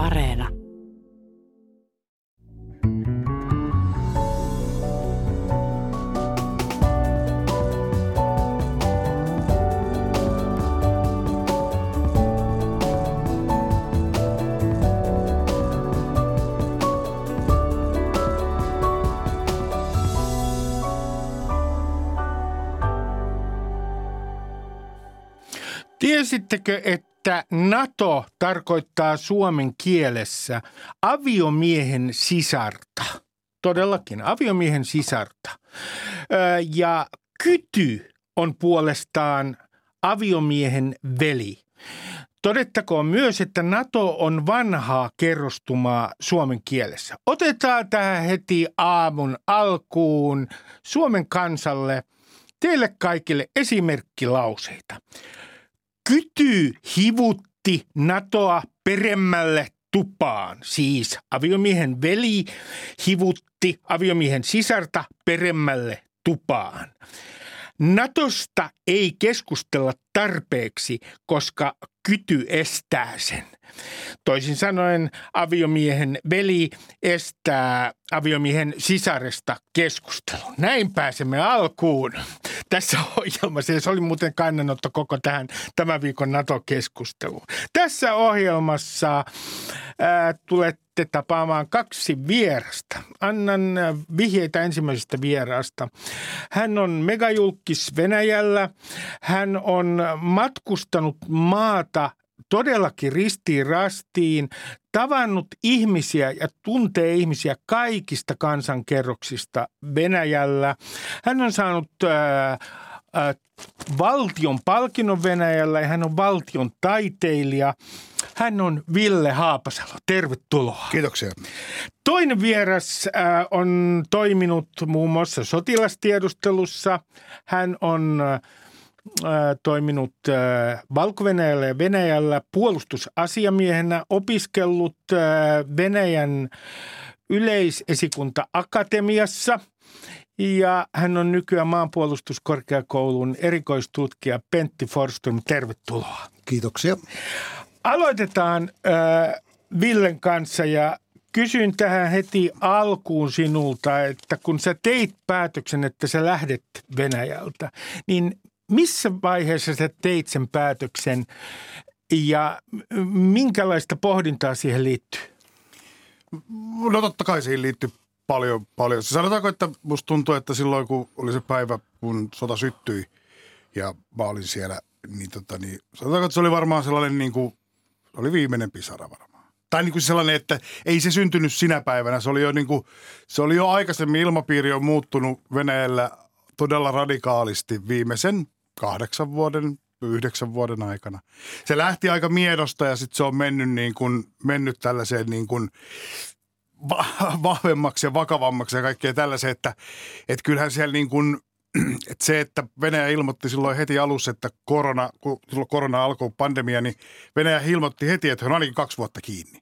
Areena. Tiesittekö, että NATO tarkoittaa suomen kielessä aviomiehen sisarta? Todellakin, aviomiehen sisarta. Ja kyty on puolestaan aviomiehen veli. Todettakoon myös, että NATO on vanhaa kerrostumaa suomen kielessä. Otetaan tähän heti aamun alkuun Suomen kansalle, teille kaikille esimerkkilauseita. Kyty hivutti Natoa peremmälle tupaan. Siis aviomiehen veli hivutti aviomiehen sisarta peremmälle tupaan. Natosta ei keskustella tarpeeksi, koska kyty estää sen. Toisin sanoen aviomiehen veli estää aviomiehen sisaresta keskustelun. Näin pääsemme alkuun tässä ohjelmassa. se oli muuten kannanotto koko tähän tämän viikon NATO-keskusteluun. Tässä ohjelmassa ää, tulette tapaamaan kaksi vierasta. Annan vihjeitä ensimmäisestä vierasta. Hän on megajulkis Venäjällä. Hän on matkustanut maata todellakin ristiin rastiin, tavannut ihmisiä ja tuntee ihmisiä kaikista kansankerroksista Venäjällä. Hän on saanut ää, ää, valtion palkinnon Venäjällä ja hän on valtion taiteilija. Hän on Ville Haapasalo. Tervetuloa. Kiitoksia. Toinen vieras äh, on toiminut muun muassa sotilastiedustelussa. Hän on äh, toiminut valko ja Venäjällä puolustusasiamiehenä, opiskellut Venäjän yleisesikunta-akatemiassa ja hän on nykyään maanpuolustuskorkeakoulun erikoistutkija Pentti Forsström. Tervetuloa. Kiitoksia. Aloitetaan äh, Villen kanssa ja kysyn tähän heti alkuun sinulta, että kun sä teit päätöksen, että sä lähdet Venäjältä, niin missä vaiheessa sä teit sen päätöksen ja minkälaista pohdintaa siihen liittyy? No totta kai siihen liittyy paljon, paljon. Sanotaanko, että musta tuntuu, että silloin kun oli se päivä, kun sota syttyi ja mä olin siellä, niin, tota, niin sanotaanko, että se oli varmaan sellainen niin kuin, oli viimeinen pisara varmaan. Tai niin kuin sellainen, että ei se syntynyt sinä päivänä. Se oli jo, niin kuin, se oli jo aikaisemmin, ilmapiiri on muuttunut Venäjällä todella radikaalisti viimeisen kahdeksan vuoden, yhdeksän vuoden aikana. Se lähti aika miedosta ja sitten se on mennyt, niin kuin, mennyt tällaiseen niin kuin va- vahvemmaksi ja vakavammaksi ja kaikkea tällaiseen, että, että kyllähän siellä niin kuin, että se, että Venäjä ilmoitti silloin heti alussa, että korona, kun korona alkoi pandemia, niin Venäjä ilmoitti heti, että on ainakin kaksi vuotta kiinni.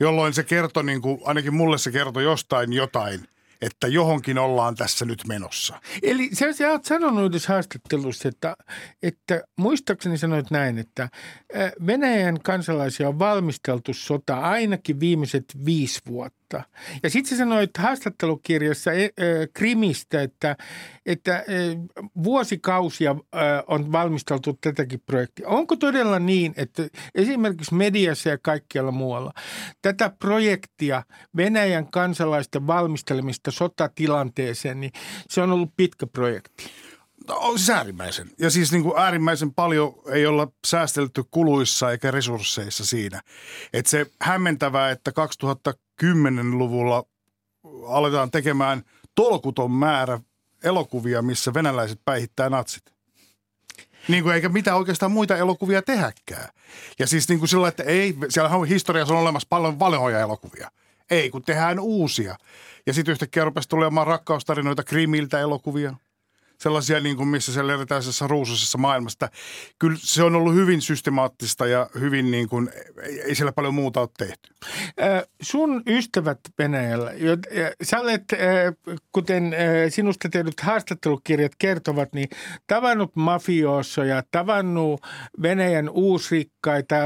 Jolloin se kertoi, niin kuin, ainakin mulle se kertoi jostain jotain – että johonkin ollaan tässä nyt menossa. Eli sä, sä oot sanonut yhdessä haastattelussa, että, että muistaakseni sanoit näin, että Venäjän kansalaisia on valmisteltu sota ainakin viimeiset viisi vuotta. Ja sitten sä sanoit haastattelukirjassa e, Krimistä, että, että vuosikausia on valmisteltu tätäkin projektia. Onko todella niin, että esimerkiksi mediassa ja kaikkialla muualla tätä projektia Venäjän kansalaisten valmistelemista sotatilanteeseen, niin se on ollut pitkä projekti. No, siis äärimmäisen. Ja siis niin kuin äärimmäisen paljon ei olla säästelty kuluissa eikä resursseissa siinä. Että se hämmentävää, että 2010-luvulla aletaan tekemään tolkuton määrä elokuvia, missä venäläiset päihittää natsit. Niin kuin eikä mitään oikeastaan muita elokuvia tehäkään. Ja siis niin kuin sillä, että ei, siellä on historiassa on olemassa paljon vanhoja elokuvia. Ei, kun tehdään uusia. Ja sitten yhtäkkiä rupesi tulemaan rakkaustarinoita Krimiltä elokuvia. Sellaisia, niin kuin missä siellä eritäisessä ruususessa maailmassa. Kyllä se on ollut hyvin systemaattista ja hyvin niin kuin, ei siellä paljon muuta ole tehty. Äh, sun ystävät Venäjällä, sä olet, äh, kuten äh, sinusta tehdyt haastattelukirjat kertovat, niin tavannut mafioosoja, tavannut Venäjän uusrikkaita,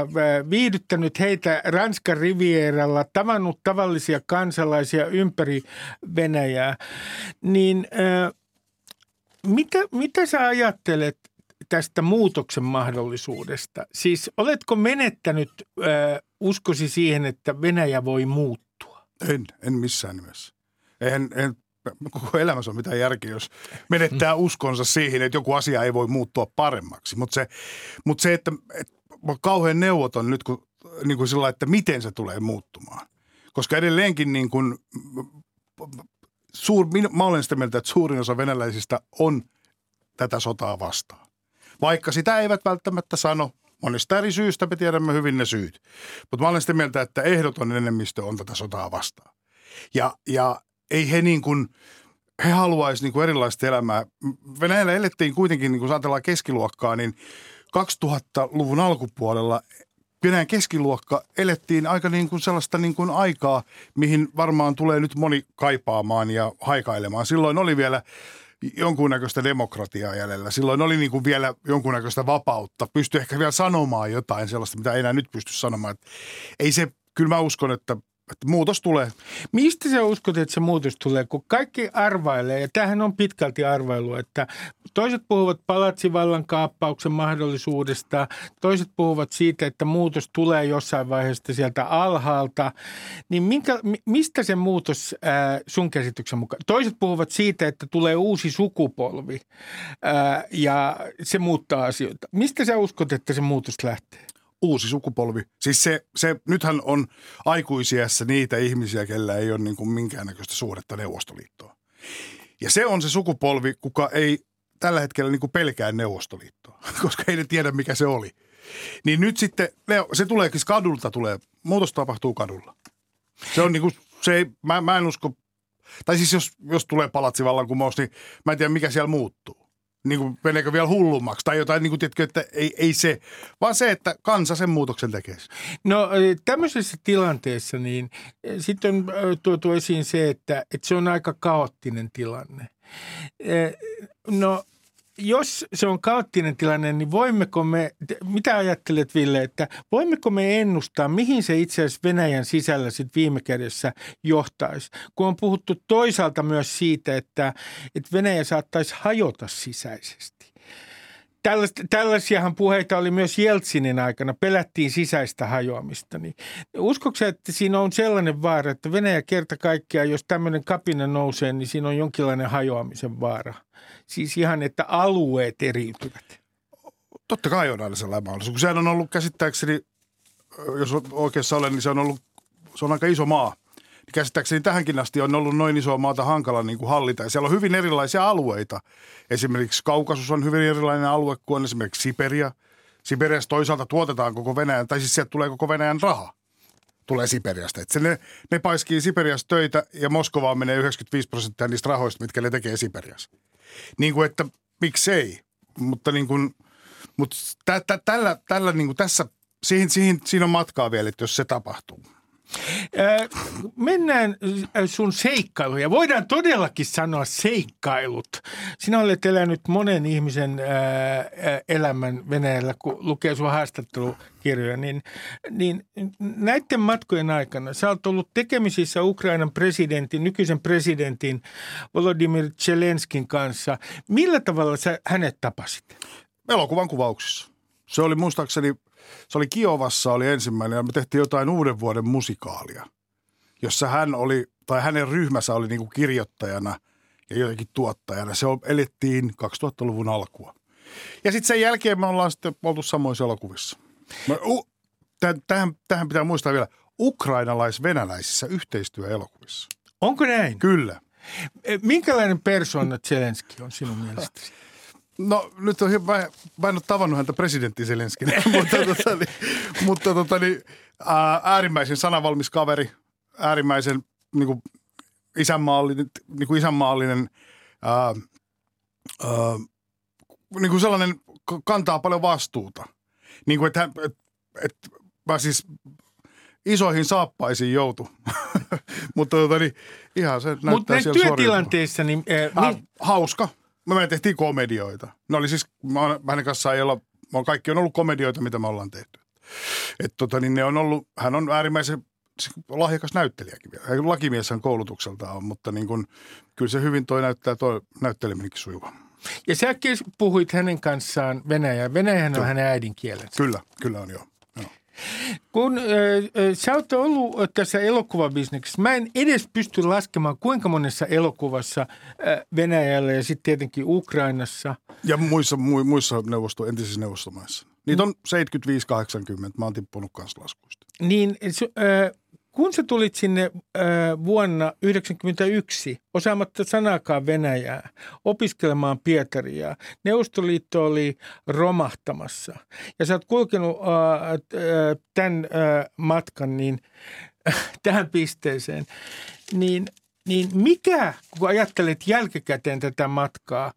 viihdyttänyt heitä Ranskan rivieralla, tavannut tavallisia kansalaisia ympäri Venäjää, niin – mitä, mitä sä ajattelet tästä muutoksen mahdollisuudesta? Siis oletko menettänyt äh, uskosi siihen, että Venäjä voi muuttua? En, en missään nimessä. En, en, koko elämässä on mitään järkeä, jos menettää mm. uskonsa siihen, että joku asia ei voi muuttua paremmaksi. Mutta se, mut se, että, että kauhean neuvoton nyt, kun, niin kuin sillä että miten se tulee muuttumaan. Koska edelleenkin niin kuin, suur, mä olen sitä mieltä, että suurin osa venäläisistä on tätä sotaa vastaan. Vaikka sitä eivät välttämättä sano, monista eri syistä me tiedämme hyvin ne syyt. Mutta mä olen sitä mieltä, että ehdoton enemmistö on tätä sotaa vastaan. Ja, ja ei he niin kuin, he haluaisivat niin kuin erilaista elämää. Venäjällä elettiin kuitenkin, niin kuin ajatellaan keskiluokkaa, niin 2000-luvun alkupuolella Venäjän keskiluokka elettiin aika niin kuin sellaista niin kuin aikaa, mihin varmaan tulee nyt moni kaipaamaan ja haikailemaan. Silloin oli vielä jonkunnäköistä demokratiaa jäljellä. Silloin oli niin kuin vielä jonkunnäköistä vapautta. Pystyi ehkä vielä sanomaan jotain sellaista, mitä ei enää nyt pysty sanomaan. Että ei se, kyllä mä uskon, että että muutos tulee. Mistä sä uskot, että se muutos tulee, kun kaikki arvailee, ja tämähän on pitkälti arvailu, että toiset puhuvat palatsivallan kaappauksen mahdollisuudesta, toiset puhuvat siitä, että muutos tulee jossain vaiheessa sieltä alhaalta, niin minkä, mistä se muutos ää, sun käsityksen mukaan? Toiset puhuvat siitä, että tulee uusi sukupolvi ää, ja se muuttaa asioita. Mistä sä uskot, että se muutos lähtee? Uusi sukupolvi. Siis se, se nythän on aikuisiässä niitä ihmisiä, kellä ei ole niin kuin minkäännäköistä suhdetta Neuvostoliittoa. Ja se on se sukupolvi, kuka ei tällä hetkellä niin kuin pelkää Neuvostoliittoa, koska ei ne tiedä, mikä se oli. Niin nyt sitten, se tuleekin kadulta tulee, muutos tapahtuu kadulla. Se on niin kuin, se ei, mä, mä en usko, tai siis jos, jos tulee palatsivallankumous, niin mä en tiedä, mikä siellä muuttuu niin kuin, meneekö vielä hullummaksi tai jotain, niin kuin, tiedätkö, että ei, ei se, vaan se, että kansa sen muutoksen tekee. No tämmöisessä tilanteessa niin sitten on tuotu esiin se, että, että se on aika kaoottinen tilanne. No jos se on kaoottinen tilanne, niin voimmeko me, mitä ajattelet Ville, että voimmeko me ennustaa, mihin se itse asiassa Venäjän sisällä sitten viime kädessä johtaisi? Kun on puhuttu toisaalta myös siitä, että, että Venäjä saattaisi hajota sisäisesti. Tällaisiahan puheita oli myös Jeltsinin aikana, pelättiin sisäistä hajoamista. Niin uskokse, että siinä on sellainen vaara, että Venäjä kerta kaikkiaan, jos tämmöinen kapina nousee, niin siinä on jonkinlainen hajoamisen vaara – Siis ihan, että alueet eriytyvät. Totta kai on aina sellainen mahdollisuus. Sehän on ollut käsittääkseni, jos oikeassa olen, niin se on ollut, se on aika iso maa. Käsittääkseni tähänkin asti on ollut noin iso maata hankala niin kuin hallita. Ja siellä on hyvin erilaisia alueita. Esimerkiksi Kaukasus on hyvin erilainen alue kuin esimerkiksi Siberia. Siberiassa toisaalta tuotetaan koko Venäjän, tai siis sieltä tulee koko Venäjän raha tulee Siperiasta. Että ne, ne paiskii Siperiasta töitä ja Moskovaan menee 95 prosenttia niistä rahoista, mitkä ne tekee Siperiassa. Niin kuin, että miksei. Mutta niin kuin, mutta tä, tä, tällä, tällä niin kuin tässä, siihen, siihen, siinä on matkaa vielä, että jos se tapahtuu. Mennään sun seikkailuja. Voidaan todellakin sanoa seikkailut. Sinä olet elänyt monen ihmisen elämän Venäjällä, kun lukee sun haastattelukirjoja. Niin, niin näiden matkojen aikana sä oot ollut tekemisissä Ukrainan presidentin, nykyisen presidentin Volodymyr Zelenskin kanssa. Millä tavalla sä hänet tapasit? Elokuvan kuvauksissa. Se oli muistaakseni – se oli Kiovassa oli ensimmäinen ja me tehtiin jotain uuden vuoden musikaalia, jossa hän oli, tai hänen ryhmänsä oli niin kuin kirjoittajana ja jotenkin tuottajana. Se elettiin 2000-luvun alkua. Ja sitten sen jälkeen me ollaan sitten oltu samoissa elokuvissa. Mä, u, tähän, tähän pitää muistaa vielä, ukrainalais-venäläisissä yhteistyöelokuvissa. Onko näin? Kyllä. E, minkälainen persona Zelenski on sinun mielestäsi? No nyt on, mä, mä en ole tavannut häntä presidentti Zelenskin, mutta, tota, niin, mutta tota, niin, ää, äärimmäisen sanavalmis kaveri, äärimmäisen niin kuin isänmaallinen, niin kuin isänmaallinen ää, öö, niin kuin sellainen kantaa paljon vastuuta. Niin kuin, että, hän- et, et, mä siis isoihin saappaisiin joutu. Mutta tota, niin, ihan se näyttää Mutta työtilanteissa, niin, äh, Ah, niin hauska. Me, tehtiin komedioita. Ne oli siis, mä oon, hänen kanssaan ei olla, mä oon, kaikki on ollut komedioita, mitä me ollaan tehty. Et tota, niin ne on ollut, hän on äärimmäisen siis lahjakas näyttelijäkin vielä. Hän Lakimies hän koulutukseltaan on, mutta niin kun, kyllä se hyvin toi näyttää toi näytteleminenkin sujuva. ja sä kes- puhuit hänen kanssaan Venäjää. Venäjähän on Joo. hänen äidinkielensä. Kyllä, kyllä on joo. Kun äh, sä oot ollut tässä elokuvabisneksessä, mä en edes pysty laskemaan, kuinka monessa elokuvassa äh, Venäjällä ja sitten tietenkin Ukrainassa. Ja muissa, mu, muissa neuvosto, entisissä neuvostomaissa. Niitä on 75-80. Mä oon tippunut kanssa laskuista. Niin äh, kun sä tulit sinne äh, vuonna 1991 osaamatta sanaakaan Venäjää opiskelemaan Pietaria, Neuvostoliitto oli romahtamassa ja sä oot kulkenut äh, äh, tämän äh, matkan niin, tähän pisteeseen, niin, niin mikä, kun ajattelet jälkikäteen tätä matkaa,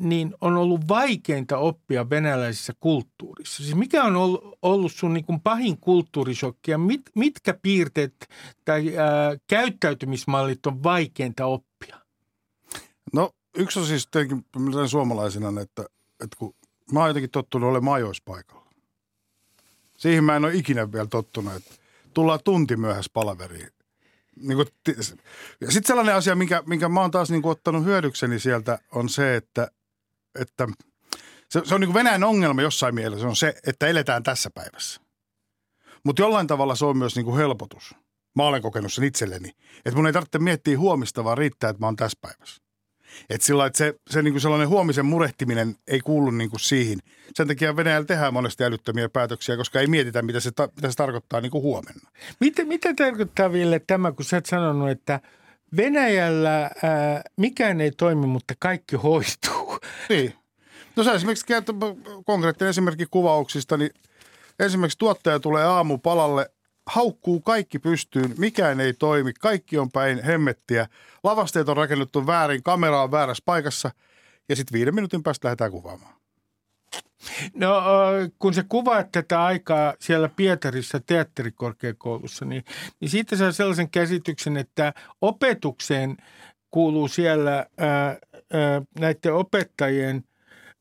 niin on ollut vaikeinta oppia venäläisessä kulttuurissa? Siis mikä on ollut, sun niin kuin pahin kulttuurishokki ja mit, mitkä piirteet tai ää, käyttäytymismallit on vaikeinta oppia? No yksi on siis tietenkin suomalaisena, että, että kun mä oon jotenkin tottunut olemaan ajoispaikalla. Siihen mä en ole ikinä vielä tottunut, että tullaan tunti myöhässä palaveriin. Niin kuin, ja sitten sellainen asia, minkä, minkä mä oon taas niin kuin ottanut hyödykseni sieltä, on se, että, että se, se on niin kuin Venäjän ongelma jossain mielessä, on se, että eletään tässä päivässä. Mutta jollain tavalla se on myös niin kuin helpotus. Mä olen kokenut sen itselleni. Että mun ei tarvitse miettiä huomista, vaan riittää, että mä oon tässä päivässä. Et sillä että se, se niinku sellainen huomisen murehtiminen ei kuulu niinku siihen. Sen takia Venäjällä tehdään monesti älyttömiä päätöksiä, koska ei mietitä, mitä se, ta, mitä se tarkoittaa niinku huomenna. Mitä, mitä tarkoittaa Ville tämä, kun sä oot sanonut, että Venäjällä ää, mikään ei toimi, mutta kaikki hoituu? Niin. No sä esimerkiksi kertoo konkreettinen esimerkki kuvauksista, niin esimerkiksi tuottaja tulee aamupalalle, haukkuu kaikki pystyyn, mikään ei toimi, kaikki on päin hemmettiä, lavasteet on rakennettu väärin, kamera on väärässä paikassa ja sitten viiden minuutin päästä lähdetään kuvaamaan. No kun sä kuvaat tätä aikaa siellä Pietarissa teatterikorkeakoulussa, niin, niin siitä saa sellaisen käsityksen, että opetukseen kuuluu siellä ää, ää, näiden opettajien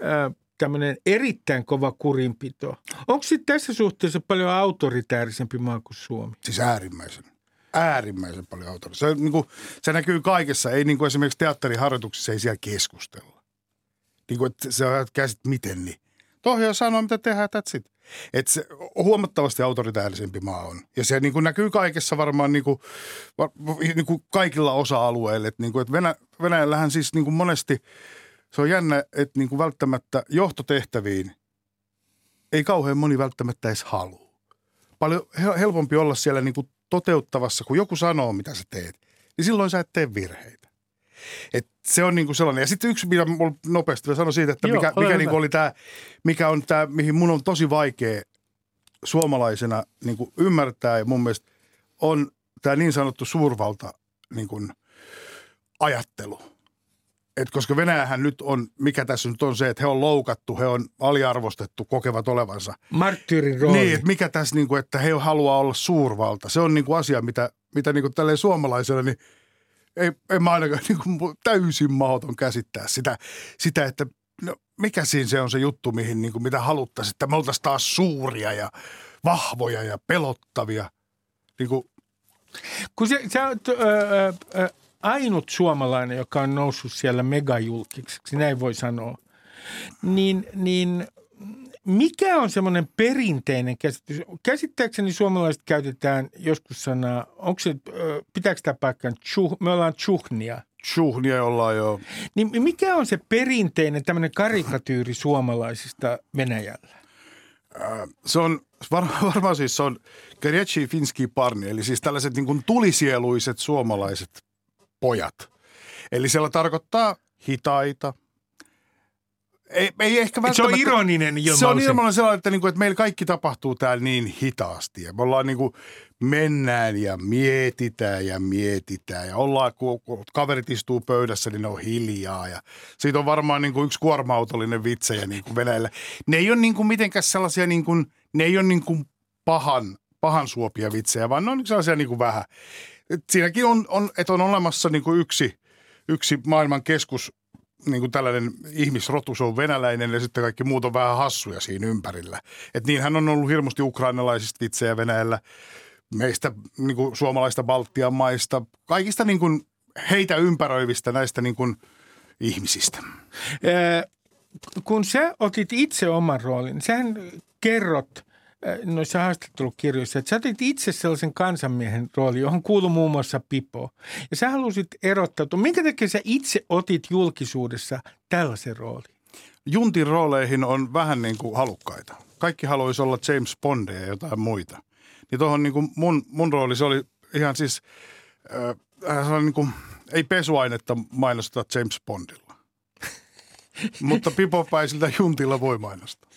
ää, tämmöinen erittäin kova kurinpito. Onko sitten tässä suhteessa paljon autoritäärisempi maa kuin Suomi? Siis äärimmäisen, äärimmäisen paljon autoria. Se, niin kuin, se näkyy kaikessa. Ei niin kuin esimerkiksi teatteriharjoituksissa ei siellä keskustella. Niin kuin, että on käsit miten niin. Tohja sanoo, mitä tehdään, that's it. Että se huomattavasti autoritäärisempi maa on. Ja se niin kuin näkyy kaikessa varmaan niin kuin, var, niin kuin kaikilla osa-alueilla. Että, niin kuin, että Venä, Venäjällähän siis niin kuin monesti, se on jännä, että niin kuin välttämättä johtotehtäviin ei kauhean moni välttämättä edes halua paljon hel- helpompi olla siellä niin kuin toteuttavassa, kun joku sanoo, mitä sä teet, niin silloin sä et tee virheitä. Et se on niin kuin sellainen. Ja sitten yksi, mitä mulla nopeasti vielä sanoa siitä, että Joo, mikä, mikä hyvä. niin kuin oli tämä, mikä on tämä, mihin mun on tosi vaikea suomalaisena niin kuin ymmärtää ja mun mielestä on tämä niin sanottu suurvalta niin kuin ajattelu. Et koska Venäjähän nyt on, mikä tässä nyt on se, että he on loukattu, he on aliarvostettu, kokevat olevansa Marttyyrin rooli. niin, että mikä tässä, niin kuin, että he haluaa olla suurvalta. Se on niin kuin asia, mitä, mitä niin kuin tälleen suomalaisena, niin ei, ei mä ainakaan niin kuin, täysin mahdoton käsittää sitä, sitä että no, mikä siinä se on se juttu, mihin, niin kuin, mitä haluttaisiin, että me oltaisiin taas suuria ja vahvoja ja pelottavia. Niin kuin, Kun sä, sä oot ö, ö, ainut suomalainen, joka on noussut siellä megajulkiseksi, näin voi sanoa, niin, niin mikä on semmoinen perinteinen käsitys? Käsittääkseni suomalaiset käytetään joskus sanaa, onko se, pitääkö tämä paikkaan, tjuh, me ollaan tjuhnia. tjuhnia ollaan jo. Niin mikä on se perinteinen tämmöinen karikatyyri suomalaisista Venäjällä? Se on varmaan, varmaan siis se on Kerjachi Finski Parni, eli siis tällaiset niin kuin tulisieluiset suomalaiset pojat. Eli siellä tarkoittaa hitaita, ei, ei ehkä Se on ironinen ilmaus. Se on ilman sellainen, että, niin kuin, että meillä kaikki tapahtuu täällä niin hitaasti. Ja me ollaan niin kuin, mennään ja mietitään ja mietitään. Ja ollaan, kun, kaverit istuu pöydässä, niin ne on hiljaa. Ja siitä on varmaan niin kuin yksi kuorma-autollinen vitsejä niin kuin Venäjällä. Ne ei ole niin kuin mitenkään sellaisia, niin kuin, ne ei ole niin kuin pahan, pahan suopia vitsejä, vaan ne on sellaisia niin kuin vähän. Et siinäkin on, on, että on olemassa niin kuin yksi, yksi maailman keskus niin kuin tällainen ihmisrotu, se on venäläinen ja sitten kaikki muut on vähän hassuja siinä ympärillä. Et niinhän on ollut hirmusti ukrainalaisista vitsejä Venäjällä, meistä niin kuin suomalaista Baltian maista, kaikista niin kuin heitä ympäröivistä näistä niin kuin ihmisistä. kun sä otit itse oman roolin, sähän kerrot noissa haastattelukirjoissa, että sä otit itse sellaisen kansanmiehen rooli, johon kuuluu muun muassa Pipo. Ja sä halusit erottautua. Minkä takia sä itse otit julkisuudessa tällaisen roolin? Juntin rooleihin on vähän niin kuin halukkaita. Kaikki haluaisi olla James Bondia ja jotain muita. Niin tuohon niin kuin mun, mun rooli, se oli ihan siis, äh, se oli niin kuin, ei pesuainetta mainostaa James Bondilla. Mutta Pipo Päisiltä Juntilla voi mainostaa.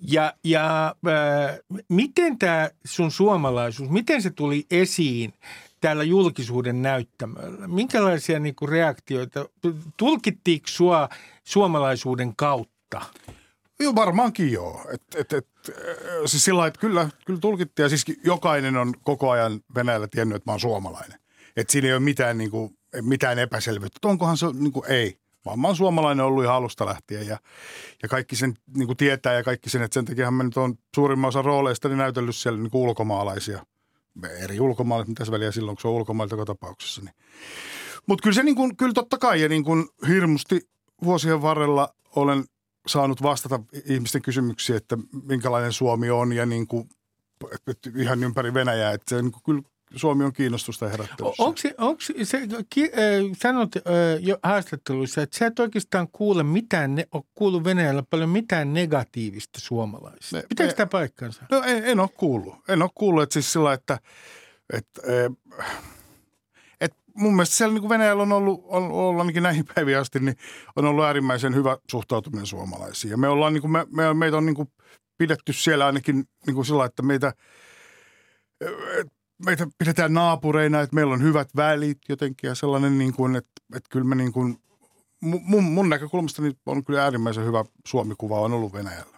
Ja, ja äh, miten tämä sun suomalaisuus, miten se tuli esiin täällä julkisuuden näyttämöllä? Minkälaisia niinku reaktioita, tulkittiinko sua suomalaisuuden kautta? Joo, varmaankin joo. Et, et, et, siis sillä että kyllä, kyllä tulkittiin ja siis jokainen on koko ajan Venäjällä tiennyt, että mä oon suomalainen. Että siinä ei ole mitään, niin kuin, mitään epäselvyyttä. Onkohan se, niin kuin, ei oon suomalainen ollut ihan alusta lähtien ja, ja kaikki sen niin kuin tietää ja kaikki sen, että sen takia mä nyt on suurimman osa rooleista niin näytellyt siellä niin kuin ulkomaalaisia. Eri ulkomaalaiset, mitä väliä silloin, kun se on ulkomailta tapauksessa. Niin. Mutta kyllä se niin kuin, kyllä totta kai ja niin kuin hirmusti vuosien varrella olen saanut vastata ihmisten kysymyksiä, että minkälainen Suomi on ja niin kuin, ihan ympäri Venäjää. Että se niin kuin, kyllä Suomi on kiinnostusta herättänyt. Onko se, onko se ki, äh, sanot äh, jo haastatteluissa, että sä et oikeastaan kuule mitään, ne, ole kuullut Venäjällä paljon mitään negatiivista suomalaisista. Pitääkö sitä paikkansa? No en, en ole kuullut. En ole kuullut, että siis sillä, että, että, että, että mun mielestä siellä niin Venäjällä on ollut, on, on ainakin näihin päiviin asti, niin on ollut äärimmäisen hyvä suhtautuminen suomalaisiin. Ja me ollaan, niin kuin, me, me, meitä on niin kuin pidetty siellä ainakin niin kuin sillä, että meitä, meitä pidetään naapureina, että meillä on hyvät välit jotenkin ja sellainen niin kuin, että, että kyllä me niin kuin, mun, mun näkökulmasta niin on kyllä äärimmäisen hyvä Suomikuva on ollut Venäjällä.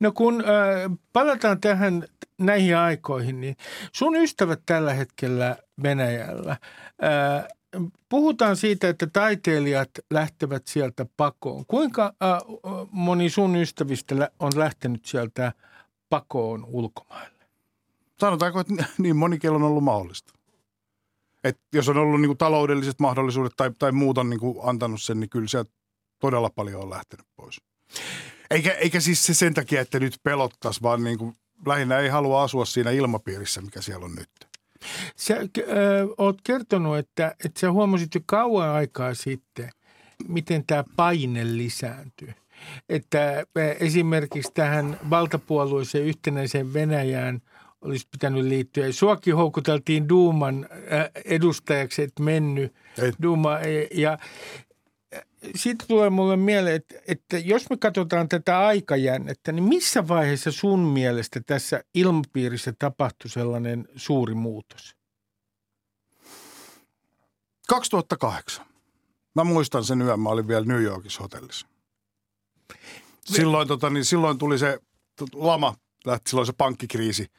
No kun äh, palataan tähän näihin aikoihin, niin sun ystävät tällä hetkellä Venäjällä, äh, puhutaan siitä, että taiteilijat lähtevät sieltä pakoon. Kuinka äh, moni sun ystävistä on lähtenyt sieltä pakoon ulkomaille? Sanotaanko, että niin moni on ollut mahdollista. Et jos on ollut niin kuin taloudelliset mahdollisuudet tai, tai muut on niin kuin antanut sen, niin kyllä se todella paljon on lähtenyt pois. Eikä, eikä siis se sen takia, että nyt pelottaisi, vaan niin kuin lähinnä ei halua asua siinä ilmapiirissä, mikä siellä on nyt. Sä äh, oot kertonut, että, että sä huomasit jo kauan aikaa sitten, miten tämä paine lisääntyy. Että esimerkiksi tähän valtapuolueeseen yhtenäiseen Venäjään – olisi pitänyt liittyä. Suokin houkuteltiin Duuman äh, edustajaksi, että mennyt Ei. Duuma. E, ja äh, siitä tulee mulle mieleen, että, että jos me katsotaan tätä aikajännettä, niin missä vaiheessa sun mielestä tässä ilmapiirissä tapahtui sellainen suuri muutos? 2008. Mä muistan sen yön, mä olin vielä New Yorkissa hotellissa. Silloin, tota, niin silloin tuli se lama, lähti silloin se pankkikriisi –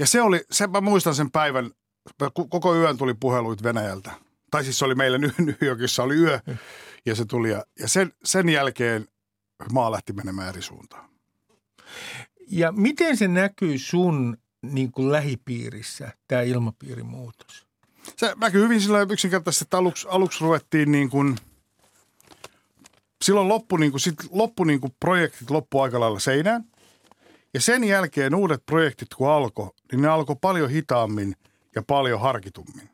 ja se oli, se, mä muistan sen päivän, koko yön tuli puheluit Venäjältä. Tai siis se oli meillä New Yorkissa, oli yö ja se tuli. Ja, ja sen, sen jälkeen maa lähti menemään eri suuntaan. Ja miten se näkyy sun niin kuin lähipiirissä, tämä ilmapiirimuutos? Se näkyy hyvin sillä yksinkertaisesti, että aluksi, aluksi ruvettiin niin kuin, silloin loppu, niin kuin, sit loppu niin kuin projektit loppu aika lailla seinään. Ja sen jälkeen uudet projektit kun alkoi, niin ne alkoi paljon hitaammin ja paljon harkitummin.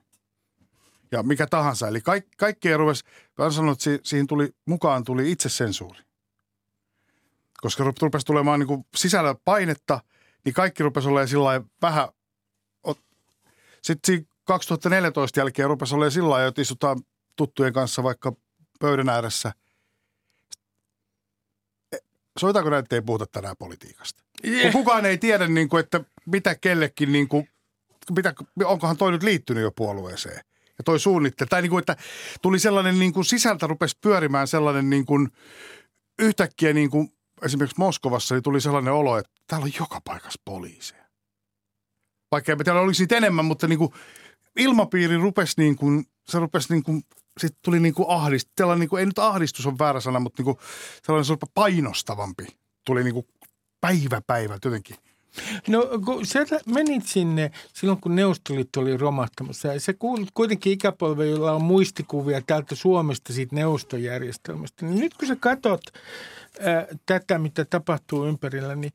Ja mikä tahansa. Eli kaik, kaikkea rupesi, mä sanon, että siihen tuli, mukaan tuli itsesensuuri. Koska rupesi tulemaan niin kuin sisällä painetta, niin kaikki rupesi olemaan sillä vähän, sitten siinä 2014 jälkeen rupesi olemaan sillä lailla, että istutaan tuttujen kanssa vaikka pöydän ääressä. soitaanko näin, että ei puhuta tänään politiikasta? Kun kukaan ei tiedä, niin kuin, että mitä kellekin, niin kuin, mitä, onkohan toi nyt liittynyt jo puolueeseen. Ja toi suunnittelu. Tai niin kuin, että tuli sellainen niin kuin sisältä rupesi pyörimään sellainen niin kuin, yhtäkkiä niin kuin, esimerkiksi Moskovassa niin tuli sellainen olo, että täällä on joka paikassa poliiseja. Vaikka täällä olisi enemmän, mutta niin kuin, ilmapiiri rupesi niin kuin, se rupesi niin kuin, sitten tuli niin kuin ahdistus, niin kuin, ei nyt ahdistus on väärä sana, mutta niin kuin, sellainen painostavampi tuli niin kuin päivä päivältä jotenkin. No kun sä menit sinne silloin, kun Neuvostoliitto oli romahtamassa ja se kuitenkin ikäpolve, jolla on muistikuvia täältä Suomesta siitä neuvostojärjestelmästä. Niin nyt kun sä katsot ää, tätä, mitä tapahtuu ympärillä, niin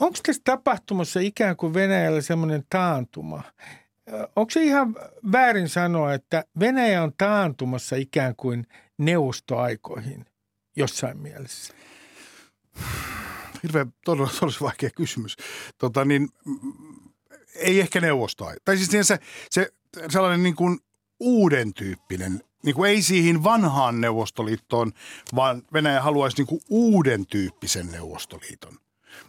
onko tässä tapahtumassa ikään kuin Venäjällä semmoinen taantuma? Onko se ihan väärin sanoa, että Venäjä on taantumassa ikään kuin neuvostoaikoihin jossain mielessä? Hirveän todella, todella vaikea kysymys. Tota, niin, ei ehkä neuvostoa. Tai siis se, se sellainen niin kuin uuden tyyppinen, niin kuin ei siihen vanhaan Neuvostoliittoon, vaan Venäjä haluaisi niin kuin uuden tyyppisen Neuvostoliiton.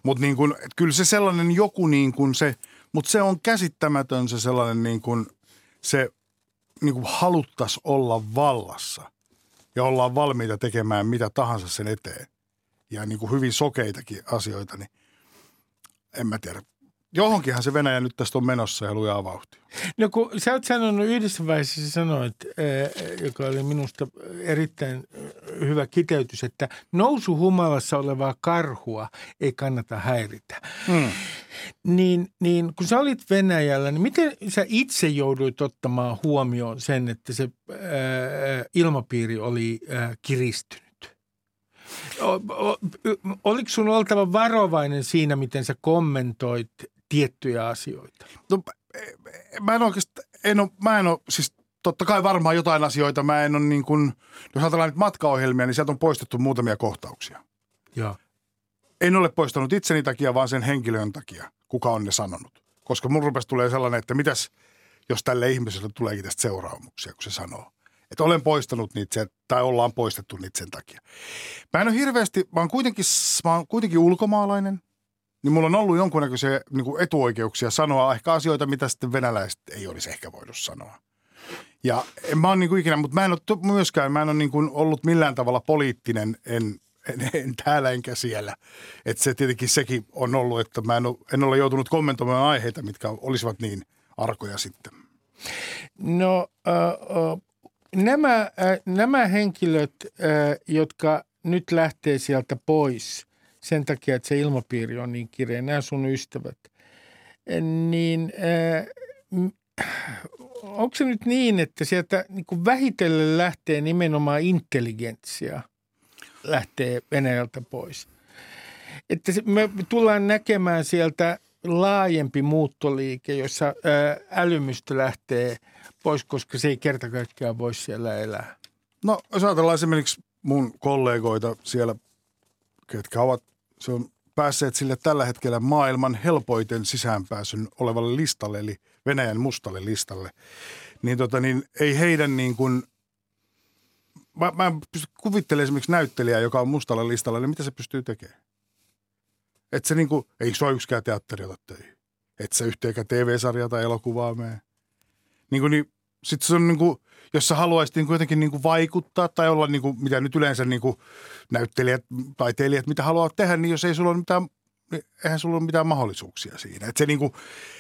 Mutta niin kuin, kyllä se sellainen joku niin kuin se – mutta se on käsittämätön se sellainen niin kuin, se niin kuin haluttaisi olla vallassa ja ollaan valmiita tekemään mitä tahansa sen eteen. Ja niin kuin hyvin sokeitakin asioita, niin en mä tiedä johonkinhan se Venäjä nyt tästä on menossa ja lujaa vauhtia. No kun sä oot sanonut yhdessä vaiheessa, sanoit, joka oli minusta erittäin hyvä kiteytys, että nousuhumalassa olevaa karhua ei kannata häiritä. Hmm. Niin, niin kun sä olit Venäjällä, niin miten sä itse jouduit ottamaan huomioon sen, että se ää, ilmapiiri oli ää, kiristynyt? Oliko sun oltava varovainen siinä, miten sä kommentoit tiettyjä asioita? No, mä en oikeastaan, en ole, mä en ole, siis totta kai varmaan jotain asioita, mä en ole niin kuin, jos ajatellaan nyt matkaohjelmia, niin sieltä on poistettu muutamia kohtauksia. Joo. En ole poistanut itseni takia, vaan sen henkilön takia, kuka on ne sanonut. Koska mun rupesi tulee sellainen, että mitäs, jos tälle ihmiselle tuleekin tästä seuraamuksia, kun se sanoo. Että olen poistanut niitä, tai ollaan poistettu niitä sen takia. Mä en ole hirveästi, mä oon kuitenkin, mä oon kuitenkin ulkomaalainen niin mulla on ollut jonkunnäköisiä niin kuin etuoikeuksia sanoa ehkä asioita, mitä sitten venäläiset ei olisi ehkä voinut sanoa. Ja en mä oon niin kuin ikinä, mutta mä en ole myöskään, mä en ole niin kuin ollut millään tavalla poliittinen, en, en, en täällä enkä siellä. Että se tietenkin sekin on ollut, että mä en ole, en ole joutunut kommentoimaan aiheita, mitkä olisivat niin arkoja sitten. No äh, nämä, äh, nämä henkilöt, äh, jotka nyt lähtee sieltä pois – sen takia, että se ilmapiiri on niin kireä, nämä sun ystävät, niin äh, onko se nyt niin, että sieltä niin vähitellen lähtee nimenomaan intelligentsia, lähtee Venäjältä pois? Että me tullaan näkemään sieltä laajempi muuttoliike, jossa älymystö lähtee pois, koska se ei kerta kaikkiaan voi siellä elää. No jos ajatellaan esimerkiksi mun kollegoita siellä, ketkä ovat se on päässeet sille tällä hetkellä maailman helpoiten sisäänpääsyn olevalle listalle, eli Venäjän mustalle listalle. Niin, tota, niin ei heidän niin kuin, mä, mä kuvittelen esimerkiksi näyttelijää, joka on mustalla listalla, niin mitä se pystyy tekemään? Että se niin kuin, ei ole yksikään teatteri töihin. Että se yhteenkään TV-sarjaa tai elokuvaa mene. Niin kuin, niin, sitten se on niin kuin, jos sä haluaisit niin kuitenkin niin kuin vaikuttaa tai olla, niin kuin, mitä nyt yleensä niin kuin näyttelijät, taiteilijat, mitä haluavat tehdä, niin jos ei sulla ole mitään, niin eihän sulla ole mitään mahdollisuuksia siinä. Että se, niin kuin,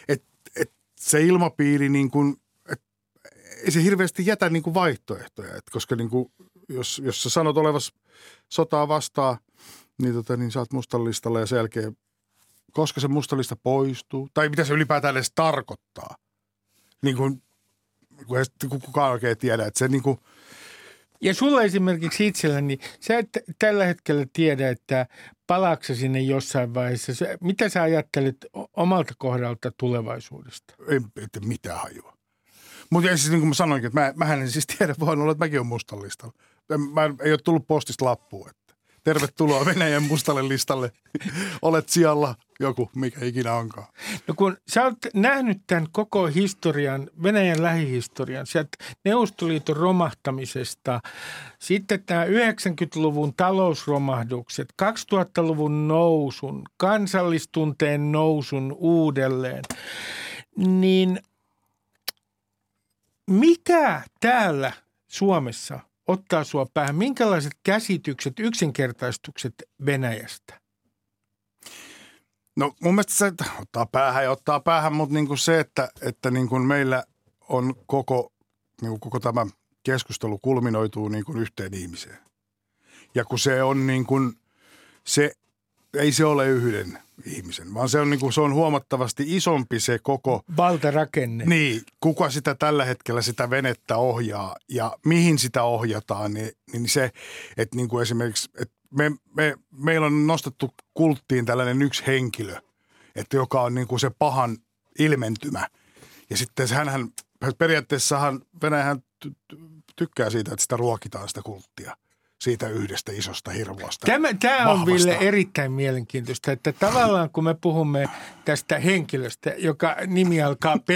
et, et se ilmapiiri, niin kuin, et, ei se hirveästi jätä niin kuin vaihtoehtoja, et koska niin kuin, jos, jos sä sanot olevas sotaa vastaan, niin, tota, niin sä oot mustallistalla ja sen jälkeen, koska se mustallista poistuu, tai mitä se ylipäätään edes tarkoittaa. Niin kuin kun kukaan oikein tiedä, että se niin kuin ja sulla esimerkiksi itselläni, niin sä et tällä hetkellä tiedä, että palaakse sinne jossain vaiheessa. Mitä sä ajattelet omalta kohdalta tulevaisuudesta? Ei, ei mitään hajua. Mutta siis niin kuin mä sanoinkin, että mä, mähän en siis tiedä, voin olla, että mäkin olen mustallista. Mä, ei ole tullut postista lappua. Että Tervetuloa Venäjän mustalle listalle. Olet siellä joku, mikä ikinä onkaan. No kun sä oot nähnyt tämän koko historian, Venäjän lähihistorian, sieltä Neuvostoliiton romahtamisesta, sitten tämä 90-luvun talousromahdukset, 2000-luvun nousun, kansallistunteen nousun uudelleen, niin mikä täällä Suomessa ottaa sua päähän? Minkälaiset käsitykset, yksinkertaistukset Venäjästä? No mun mielestä se että ottaa päähän ja ottaa päähän, mutta niin kuin se, että, että niin kuin meillä on koko, niin kuin koko tämä keskustelu kulminoituu niin kuin yhteen ihmiseen. Ja kun se on niin kuin, se, ei se ole yhden ihmisen, vaan se on, niin kuin, se on huomattavasti isompi se koko Valtarakenne. niin, kuka sitä tällä hetkellä sitä venettä ohjaa ja mihin sitä ohjataan, niin, niin se, että niin kuin esimerkiksi, että me, me, meillä on nostettu kulttiin tällainen yksi henkilö, että joka on niin kuin se pahan ilmentymä. Ja sitten hänhän, periaatteessahan Venäjähän ty- ty- tykkää siitä, että sitä ruokitaan sitä kulttia siitä yhdestä isosta hirvuasta. Tämä, tämä on vahvasta. Ville erittäin mielenkiintoista, että tavallaan kun me puhumme tästä henkilöstä, joka nimi alkaa p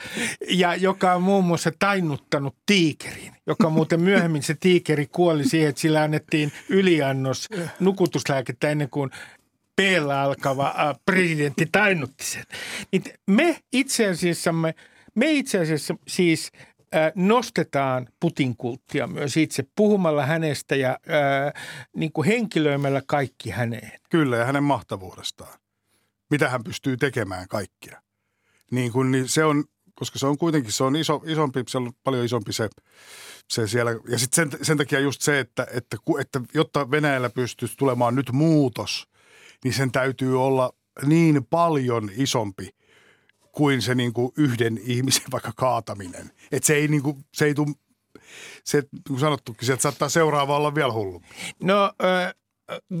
ja joka on muun muassa tainnuttanut tiikerin, joka muuten myöhemmin se tiikeri kuoli siihen, että sillä annettiin yliannos nukutuslääkettä ennen kuin p alkava äh, presidentti tainnutti sen. Niin me itse asiassa, me, itse asiassa siis nostetaan Putin-kulttia myös itse puhumalla hänestä ja niin kuin henkilöimällä kaikki häneen. Kyllä, ja hänen mahtavuudestaan. Mitä hän pystyy tekemään kaikkia. Niin kun, niin se on, koska se on kuitenkin, se on iso, isompi, se on paljon isompi se, se siellä. Ja sitten sen, sen takia just se, että, että, että jotta Venäjällä pystyisi tulemaan nyt muutos, niin sen täytyy olla niin paljon isompi kuin se niin kuin yhden ihmisen vaikka kaataminen. Että se ei, niin kuin, se ei tuu, se, kuin sanottukin, sieltä saattaa seuraava olla vielä hullu. No äh,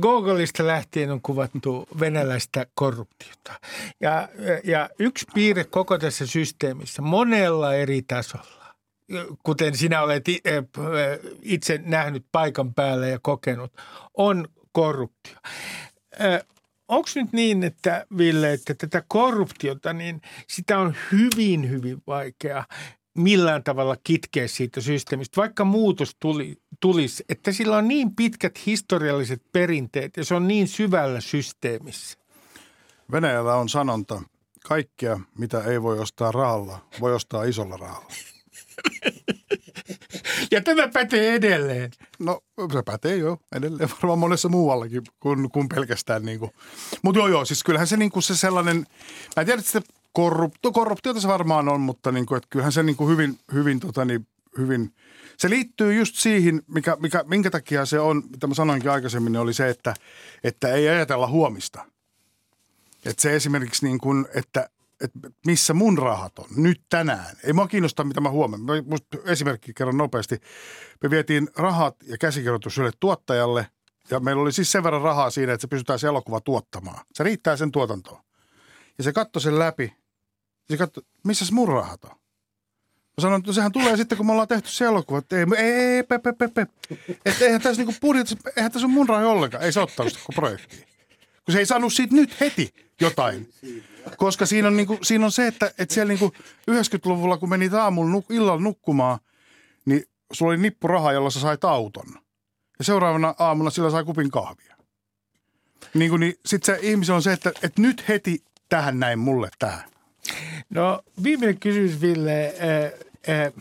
Gogolista lähtien on kuvattu venäläistä korruptiota. Ja, ja yksi piirre koko tässä systeemissä monella eri tasolla, kuten sinä olet itse nähnyt paikan päällä ja kokenut, on korruptio. Onko nyt niin, että Ville, että tätä korruptiota, niin sitä on hyvin, hyvin vaikea millään tavalla kitkeä siitä systeemistä, vaikka muutos tuli, tulisi, että sillä on niin pitkät historialliset perinteet ja se on niin syvällä systeemissä. Venäjällä on sanonta, kaikkea mitä ei voi ostaa rahalla, voi ostaa isolla rahalla. Ja tämä pätee edelleen. No se pätee jo edelleen varmaan monessa muuallakin kuin, kuin pelkästään niin kuin. Mutta joo joo, siis kyllähän se niin kuin se sellainen, mä en tiedä, että korruptio, korruptiota se varmaan on, mutta niin kuin, että kyllähän se niin kuin hyvin, hyvin, tota niin, hyvin, se liittyy just siihen, mikä, mikä, minkä takia se on, mitä mä sanoinkin aikaisemmin, niin oli se, että, että ei ajatella huomista. Että se esimerkiksi niin kuin, että, että missä mun rahat on nyt tänään. Ei mua kiinnosta, mitä mä huomenna. Esimerkki kerron nopeasti. Me vietiin rahat ja käsikirjoitus yhdelle tuottajalle ja meillä oli siis sen verran rahaa siinä, että se pystytään se elokuva tuottamaan. Se riittää sen tuotantoon. Ja se katsoi sen läpi. Se katsoi, missä mun rahat on? Mä sanoin, että no sehän tulee sitten, kun me ollaan tehty se elokuva. Että ei, ei, ei, pep, pep, pep. Että eihän tässä niinku budjetissa, eihän tässä ole mun rahoja ollenkaan. Ei se ottanut sitä projektiin. Kun se ei saanut siitä nyt heti jotain. Koska siinä on, niinku, siinä on se, että, että siellä niinku 90-luvulla, kun menit aamulla nuk, illalla nukkumaan, niin sulla oli nippu rahaa, jolla sä sait auton. Ja seuraavana aamuna sillä sai kupin kahvia. Niin, kuin, niin sitten se ihmisen on se, että, että nyt heti tähän näin mulle tähän. No viimeinen kysymys, Ville. Äh, äh,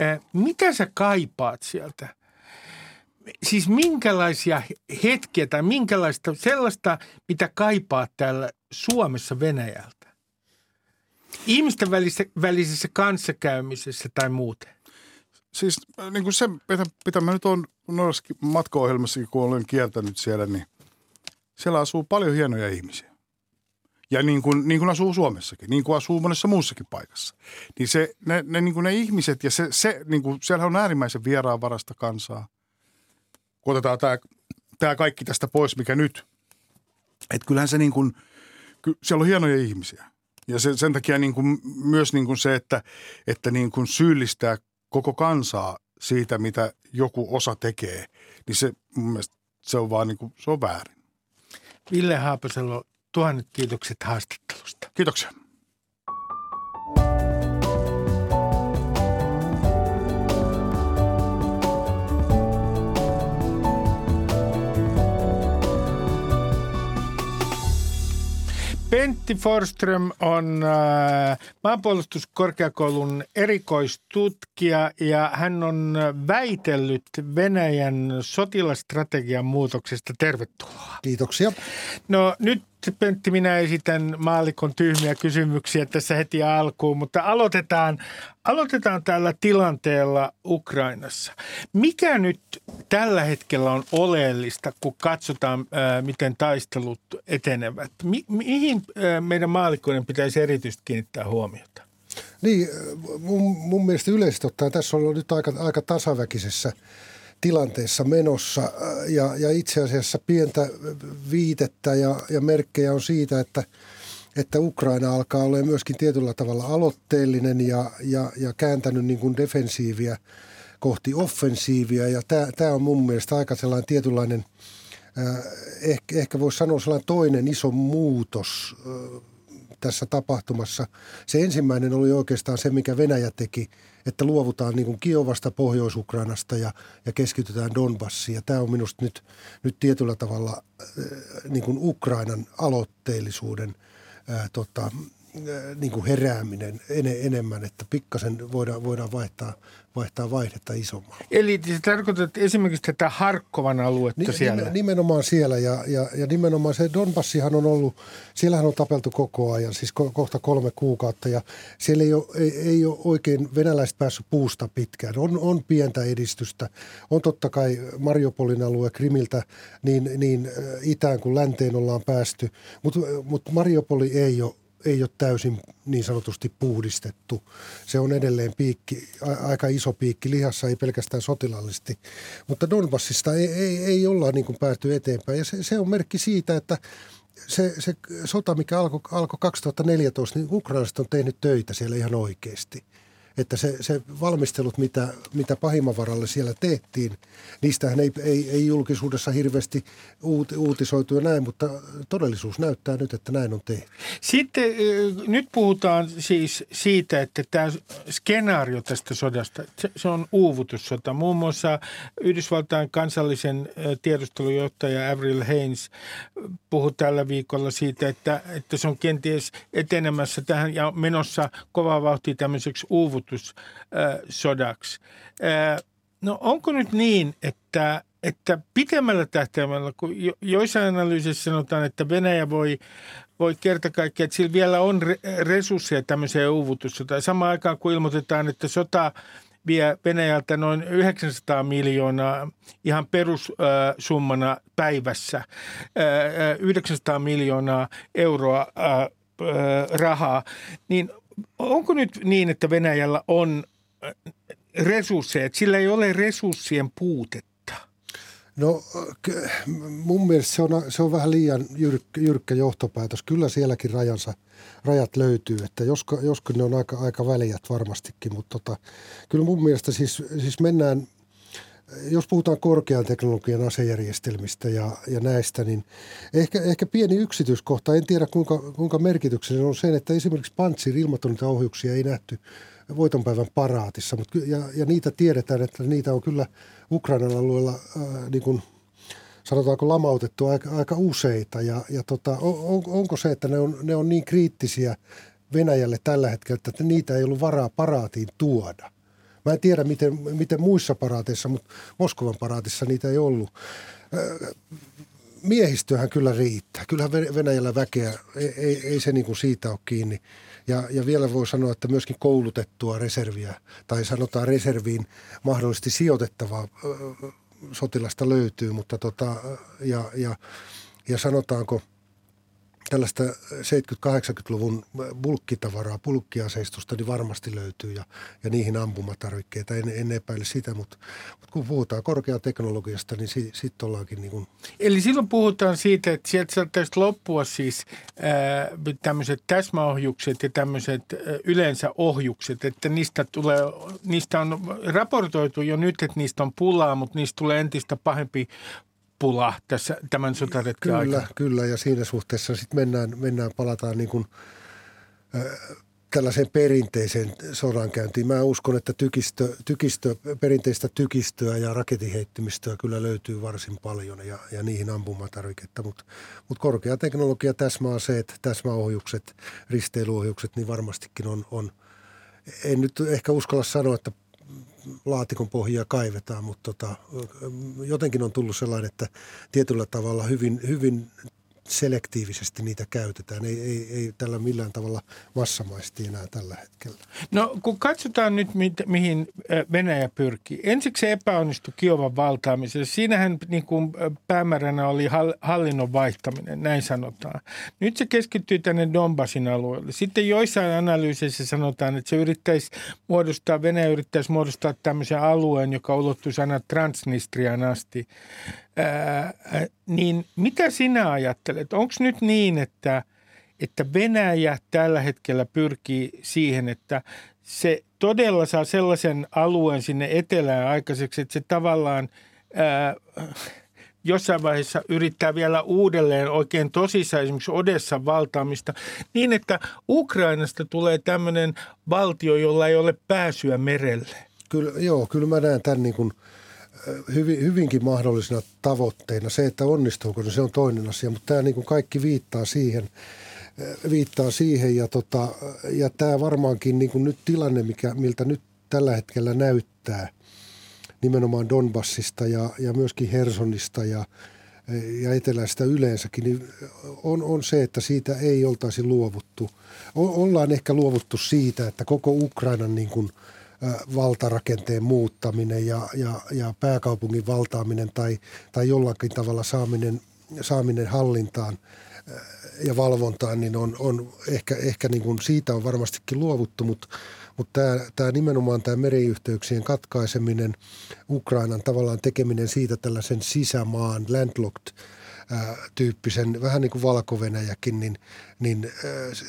äh, mitä sä kaipaat sieltä? Siis minkälaisia hetkiä tai minkälaista sellaista, mitä kaipaat täällä Suomessa Venäjältä? Ihmisten välisessä, välisessä kanssakäymisessä tai muuten? Siis niin kuin se, mitä, mitä mä nyt on noissa matko-ohjelmassakin, kun olen kiertänyt siellä, niin siellä asuu paljon hienoja ihmisiä. Ja niin kuin, niin kuin asuu Suomessakin, niin kuin asuu monessa muussakin paikassa. Niin se, ne, ne, niin kuin ne ihmiset ja se, se niin kuin, siellä on äärimmäisen vieraanvarasta kansaa. Kun otetaan tämä, tämä kaikki tästä pois, mikä nyt. Että kyllähän se niin kuin, ky, siellä on hienoja ihmisiä. Ja se, sen takia niin kuin, myös niin kuin se, että, että niin kuin syyllistää koko kansaa siitä, mitä joku osa tekee, niin se mun mielestä se on vaan niin kuin, se on väärin. Ville Haapasalo, tuhannet kiitokset haastattelusta. Kiitoksia. Pentti Forström on äh, maanpuolustuskorkeakoulun erikoistutkija ja hän on väitellyt Venäjän sotilastrategian muutoksesta. Tervetuloa. Kiitoksia. No nyt Pentti, minä esitän maalikon tyhmiä kysymyksiä tässä heti alkuun, mutta aloitetaan, aloitetaan tällä tilanteella Ukrainassa. Mikä nyt tällä hetkellä on oleellista, kun katsotaan, miten taistelut etenevät? Mi- mihin meidän maalikoiden pitäisi erityisesti kiinnittää huomiota? Niin, mun, mun mielestä yleisesti ottaen tässä on nyt aika, aika tasaväkisessä – tilanteessa menossa äh, ja, ja itse asiassa pientä viitettä ja, ja merkkejä on siitä, että, että Ukraina alkaa olla myöskin tietyllä tavalla aloitteellinen ja, ja, ja kääntänyt niin kuin defensiiviä kohti offensiivia. Ja tämä, on mun mielestä aika sellainen tietynlainen, äh, ehkä, ehkä voisi sanoa sellainen toinen iso muutos äh, tässä tapahtumassa. Se ensimmäinen oli oikeastaan se, mikä Venäjä teki – että luovutaan niin kuin Kiovasta, Pohjois-Ukrainasta ja, ja keskitytään Donbassiin. Ja tämä on minusta nyt, nyt tietyllä tavalla äh, niin kuin Ukrainan aloitteellisuuden ää, tota, niin kuin herääminen en, enemmän, että pikkasen voidaan, voidaan vaihtaa, vaihtaa vaihdetta isommalle. Eli se tarkoittaa esimerkiksi tätä Harkkovan aluetta Ni, siellä? Nimenomaan siellä ja, ja, ja nimenomaan se Donbassihan on ollut, siellähän on tapeltu koko ajan, siis ko, kohta kolme kuukautta ja siellä ei ole, ei, ei ole oikein venäläiset päässyt puusta pitkään. On, on pientä edistystä. On totta kai Mariupolin alue Krimiltä niin, niin itään kuin länteen ollaan päästy, mutta mut Mariupoli ei ole ei ole täysin niin sanotusti puhdistettu. Se on edelleen piikki, aika iso piikki lihassa, ei pelkästään sotilallisesti. Mutta Donbassista ei, ei, ei olla niin kuin pääty eteenpäin ja se, se on merkki siitä, että se, se sota, mikä alkoi alko 2014, niin ukrainalaiset on tehnyt töitä siellä ihan oikeasti – että se, se valmistelut, mitä, mitä pahimman varalle siellä tehtiin, niistähän ei, ei, ei julkisuudessa hirveästi uut, uutisoitu ja näin, mutta todellisuus näyttää nyt, että näin on tehty. Sitten nyt puhutaan siis siitä, että tämä skenaario tästä sodasta, se on uuvutussota. Muun muassa Yhdysvaltain kansallisen tiedustelujohtaja Avril Haines puhui tällä viikolla siitä, että, että se on kenties etenemässä tähän ja menossa kovaa vauhtia tämmöiseksi uuvut vakuutussodaksi. No onko nyt niin, että, että pitemmällä tähtäimellä, kun joissain analyysissä sanotaan, että Venäjä voi, voi kerta kaikkiaan, että sillä vielä on resursseja tämmöiseen uuvutussotaan. Samaan aikaan kun ilmoitetaan, että sota vie Venäjältä noin 900 miljoonaa ihan perussummana päivässä, 900 miljoonaa euroa rahaa, niin onko nyt niin, että Venäjällä on äh, resursseja, että sillä ei ole resurssien puutetta? No mun mielestä se on, se on vähän liian jyrkkä, jyrkkä johtopäätös. Kyllä sielläkin rajansa, rajat löytyy, että josko, josko ne on aika, aika väliät varmastikin, mutta tota, kyllä mun mielestä siis, siis mennään – jos puhutaan korkean teknologian asejärjestelmistä ja, ja näistä, niin ehkä, ehkä pieni yksityiskohta, en tiedä kuinka, kuinka merkityksellinen on se, että esimerkiksi Pantsir ilmatonita ei nähty voitonpäivän paraatissa, mutta, ja, ja niitä tiedetään, että niitä on kyllä Ukrainan alueella äh, niin kuin, sanotaanko lamautettu aika, aika useita. Ja, ja tota, on, onko se, että ne on, ne on niin kriittisiä Venäjälle tällä hetkellä, että niitä ei ollut varaa paraatiin tuoda – Mä en tiedä, miten, miten muissa paraateissa, mutta Moskovan paraatissa niitä ei ollut. Miehistöhän kyllä riittää. Kyllähän Venäjällä väkeä, ei, ei, ei se niin kuin siitä ole kiinni. Ja, ja vielä voi sanoa, että myöskin koulutettua reserviä, tai sanotaan reserviin mahdollisesti sijoitettavaa sotilasta löytyy, mutta tota, ja, ja, ja sanotaanko – tällaista 70-80-luvun bulkkitavaraa, bulkkiaseistusta, niin varmasti löytyy ja, ja niihin ampumatarvikkeita. En, en epäile sitä, mutta, mutta kun puhutaan korkeateknologiasta, niin sitten sit ollaankin niin kuin... Eli silloin puhutaan siitä, että sieltä saattaisi loppua siis ää, tämmöiset täsmäohjukset ja tämmöiset yleensä ohjukset, että niistä, tulee, niistä on raportoitu jo nyt, että niistä on pulaa, mutta niistä tulee entistä pahempi nappula tässä tämän sotaretken Kyllä, aikana. kyllä ja siinä suhteessa sitten mennään, mennään, palataan niin kuin, äh, tällaiseen perinteiseen sodankäyntiin. Mä uskon, että tykistö, tykistö, perinteistä tykistöä ja raketinheittimistöä kyllä löytyy varsin paljon ja, ja niihin ampumatarviketta, mutta mut korkea teknologia, täsmäaseet, täsmäohjukset, risteilyohjukset, niin varmastikin on, on, en nyt ehkä uskalla sanoa, että laatikon pohjia kaivetaan, mutta tota, jotenkin on tullut sellainen, että tietyllä tavalla hyvin, hyvin selektiivisesti niitä käytetään. Ei, ei, ei tällä millään tavalla massamaisesti enää tällä hetkellä. No kun katsotaan nyt, mihin Venäjä pyrkii. Ensiksi se epäonnistui Kiovan valtaamisessa. Siinähän niin kuin päämääränä oli hallinnon vaihtaminen, näin sanotaan. Nyt se keskittyy tänne Donbassin alueelle. Sitten joissain analyyseissä sanotaan, että se yrittäisi muodostaa, Venäjä yrittäisi muodostaa tämmöisen alueen, joka ulottuisi aina Transnistriaan asti niin mitä sinä ajattelet? Onko nyt niin, että, että Venäjä tällä hetkellä pyrkii siihen, että se todella saa sellaisen alueen sinne etelään aikaiseksi, että se tavallaan ää, jossain vaiheessa yrittää vielä uudelleen oikein tosissaan esimerkiksi Odessan valtaamista niin, että Ukrainasta tulee tämmöinen valtio, jolla ei ole pääsyä merelle. Kyllä, joo, kyllä mä näen tämän niin kuin – hyvinkin mahdollisena tavoitteena. Se, että onnistuuko, niin se on toinen asia, mutta tämä niin kuin kaikki viittaa siihen, viittaa siihen ja, tota, ja tämä varmaankin niin kuin nyt tilanne, mikä, miltä nyt tällä hetkellä näyttää nimenomaan Donbassista ja, ja myöskin Hersonista ja, ja eteläistä yleensäkin, niin on, on se, että siitä ei oltaisi luovuttu. O, ollaan ehkä luovuttu siitä, että koko Ukrainan niin kuin – valtarakenteen muuttaminen ja, ja, ja pääkaupungin valtaaminen tai, tai jollakin tavalla saaminen, saaminen hallintaan ja valvontaan, niin on, on ehkä, ehkä niin kuin siitä on varmastikin luovuttu, mutta, mutta tämä, tämä nimenomaan tämä meriyhteyksien katkaiseminen, Ukrainan tavallaan tekeminen siitä tällaisen sisämaan, landlocked tyyppisen, vähän niin kuin valko niin, niin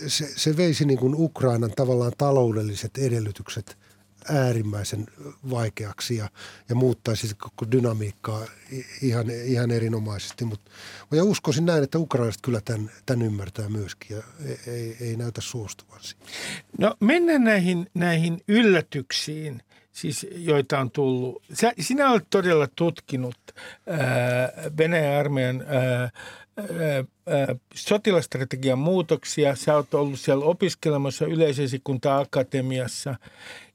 se, se veisi niin kuin Ukrainan tavallaan taloudelliset edellytykset – äärimmäisen vaikeaksi ja, ja muuttaisi koko dynamiikkaa ihan, ihan erinomaisesti. Mut, ja uskoisin näin, että ukrainalaiset kyllä tämän, tämän ymmärtää myöskin ja ei, ei, ei näytä suostuvan siihen. No mennään näihin, näihin yllätyksiin, siis joita on tullut. Sä, sinä olet todella tutkinut ää, Venäjän armeijan ää, sotilastrategian muutoksia. Sä oot ollut siellä opiskelemassa yleisesikunta akatemiassa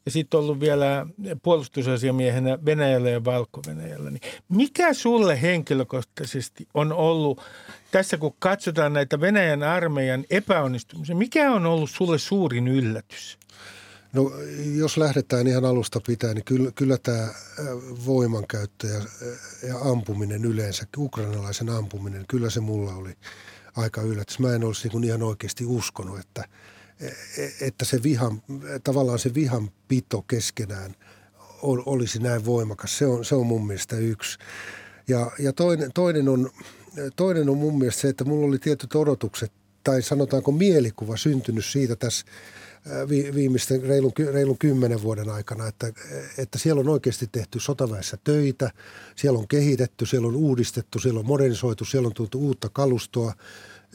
ja sitten ollut vielä puolustusasiamiehenä Venäjällä ja Valko-Venäjällä. Niin mikä sulle henkilökohtaisesti on ollut tässä, kun katsotaan näitä Venäjän armeijan epäonnistumisia, mikä on ollut sulle suurin yllätys? No jos lähdetään ihan alusta pitää, niin kyllä, kyllä tämä voimankäyttö ja, ja ampuminen yleensä, ukrainalaisen ampuminen, kyllä se mulla oli aika yllätys. Mä en olisi niin ihan oikeasti uskonut, että – että se vihan, tavallaan se vihan pito keskenään olisi näin voimakas. Se on, se on mun mielestä yksi. Ja, ja toinen, toinen, on, toinen on mun mielestä se, että mulla oli tietyt odotukset tai sanotaanko mielikuva syntynyt siitä tässä viimeisten reilun, reilun kymmenen vuoden aikana, että, että siellä on oikeasti tehty sotaväessä töitä, siellä on kehitetty, siellä on uudistettu, siellä on modernisoitu, siellä on tultu uutta kalustoa –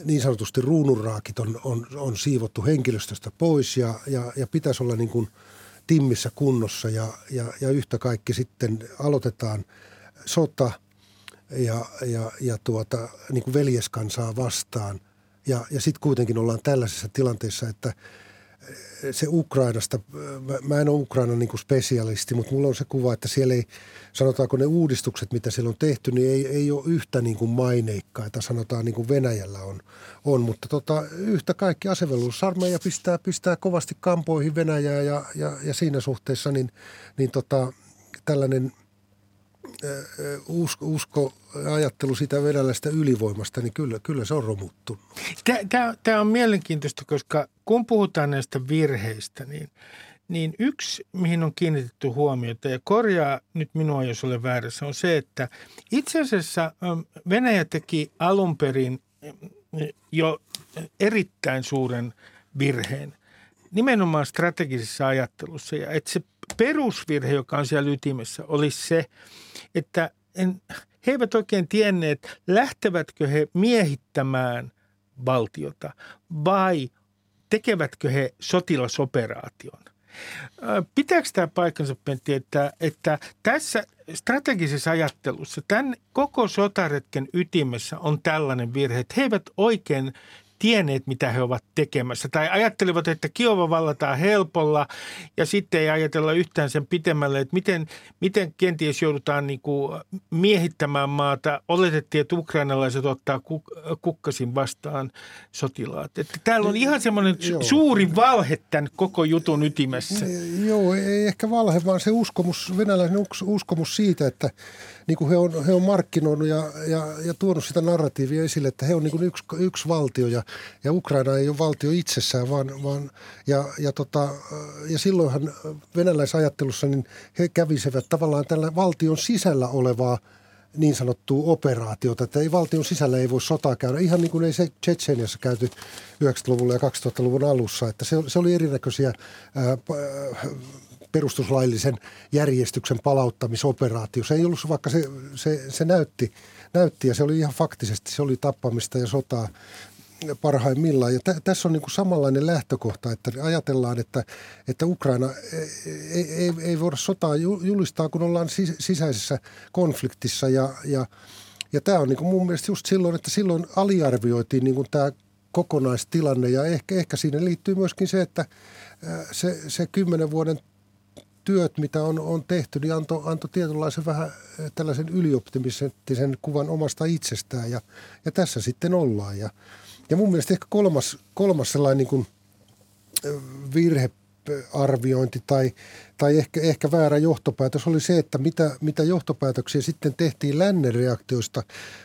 niin sanotusti ruununraakit on, on, on siivottu henkilöstöstä pois ja, ja, ja pitäisi olla niin kuin timmissä kunnossa ja, ja, ja yhtä kaikki sitten aloitetaan sota ja, ja, ja tuota, niin kuin veljeskansaa vastaan. Ja, ja sitten kuitenkin ollaan tällaisessa tilanteessa, että – se Ukrainasta, mä en ole Ukrainan niin spesialisti, mutta mulla on se kuva, että siellä ei, sanotaanko ne uudistukset, mitä siellä on tehty, niin ei, ei ole yhtä niin kuin maineikkaita, sanotaan niin kuin Venäjällä on. on. Mutta tota, yhtä kaikki asevelvollisuusarmeija pistää, pistää kovasti kampoihin Venäjää ja, ja, ja siinä suhteessa niin, niin tota, tällainen – usko, usko ajattelu sitä venäläistä ylivoimasta, niin kyllä, kyllä se on romuttunut. Tämä, on mielenkiintoista, koska kun puhutaan näistä virheistä, niin, niin yksi, mihin on kiinnitetty huomiota, ja korjaa nyt minua, jos olen väärässä, on se, että itse asiassa Venäjä teki alun perin jo erittäin suuren virheen nimenomaan strategisessa ajattelussa. Ja että se perusvirhe, joka on siellä ytimessä, olisi se, että en, he eivät oikein tienneet, lähtevätkö he miehittämään valtiota vai tekevätkö he sotilasoperaation. Pitääkö tämä paikkansa, Pentti, että, että tässä strategisessa ajattelussa, tämän koko sotaretken ytimessä on tällainen virhe, että he eivät oikein tienneet, mitä he ovat tekemässä. Tai ajattelivat, että Kiova vallataan helpolla ja sitten ei ajatella yhtään sen pitemmälle, että miten, miten kenties joudutaan niin kuin miehittämään maata. Oletettiin, että ukrainalaiset ottaa kukkasin vastaan sotilaat. Että täällä on ihan semmoinen Joo. suuri valhe tämän koko jutun ytimessä. Joo, ei ehkä valhe, vaan se uskomus, venäläinen uskomus siitä, että niin kuin he, on, he on markkinoinut ja, ja, ja tuonut sitä narratiivia esille, että he on niin kuin yksi, yksi valtio ja, ja Ukraina ei ole valtio itsessään, vaan, vaan ja, ja, tota, ja silloinhan venäläisajattelussa niin he kävisivät tavallaan tällä valtion sisällä olevaa niin sanottua operaatiota, että ei valtion sisällä ei voi sotaa käydä. Ihan niin kuin ei se Tsetseniassa käyty 90-luvulla ja 2000-luvun alussa, että se, se oli erinäköisiä ää, perustuslaillisen järjestyksen palauttamisoperaatio. Se ei ollut, vaikka se, se, se näytti, näytti ja se oli ihan faktisesti, se oli tappamista ja sotaa parhaimmillaan. Ja t- tässä on niin kuin samanlainen lähtökohta, että ajatellaan, että, että Ukraina ei, ei, ei voida sotaa julistaa, kun ollaan sis- sisäisessä konfliktissa. Ja, ja, ja tämä on niin kuin mun mielestä just silloin, että silloin aliarvioitiin niin kuin tämä kokonaistilanne ja ehkä, ehkä siinä liittyy myöskin se, että se, se kymmenen vuoden työt, mitä on, on tehty, niin antoi anto tietynlaisen vähän eh, tällaisen ylioptimistisen kuvan omasta itsestään. Ja, ja tässä sitten ollaan. Ja, ja mun mielestä ehkä kolmas, kolmas sellainen niin kuin eh, virhe arviointi tai, tai ehkä, ehkä väärä johtopäätös oli se, että mitä, mitä johtopäätöksiä sitten tehtiin lännen reaktioista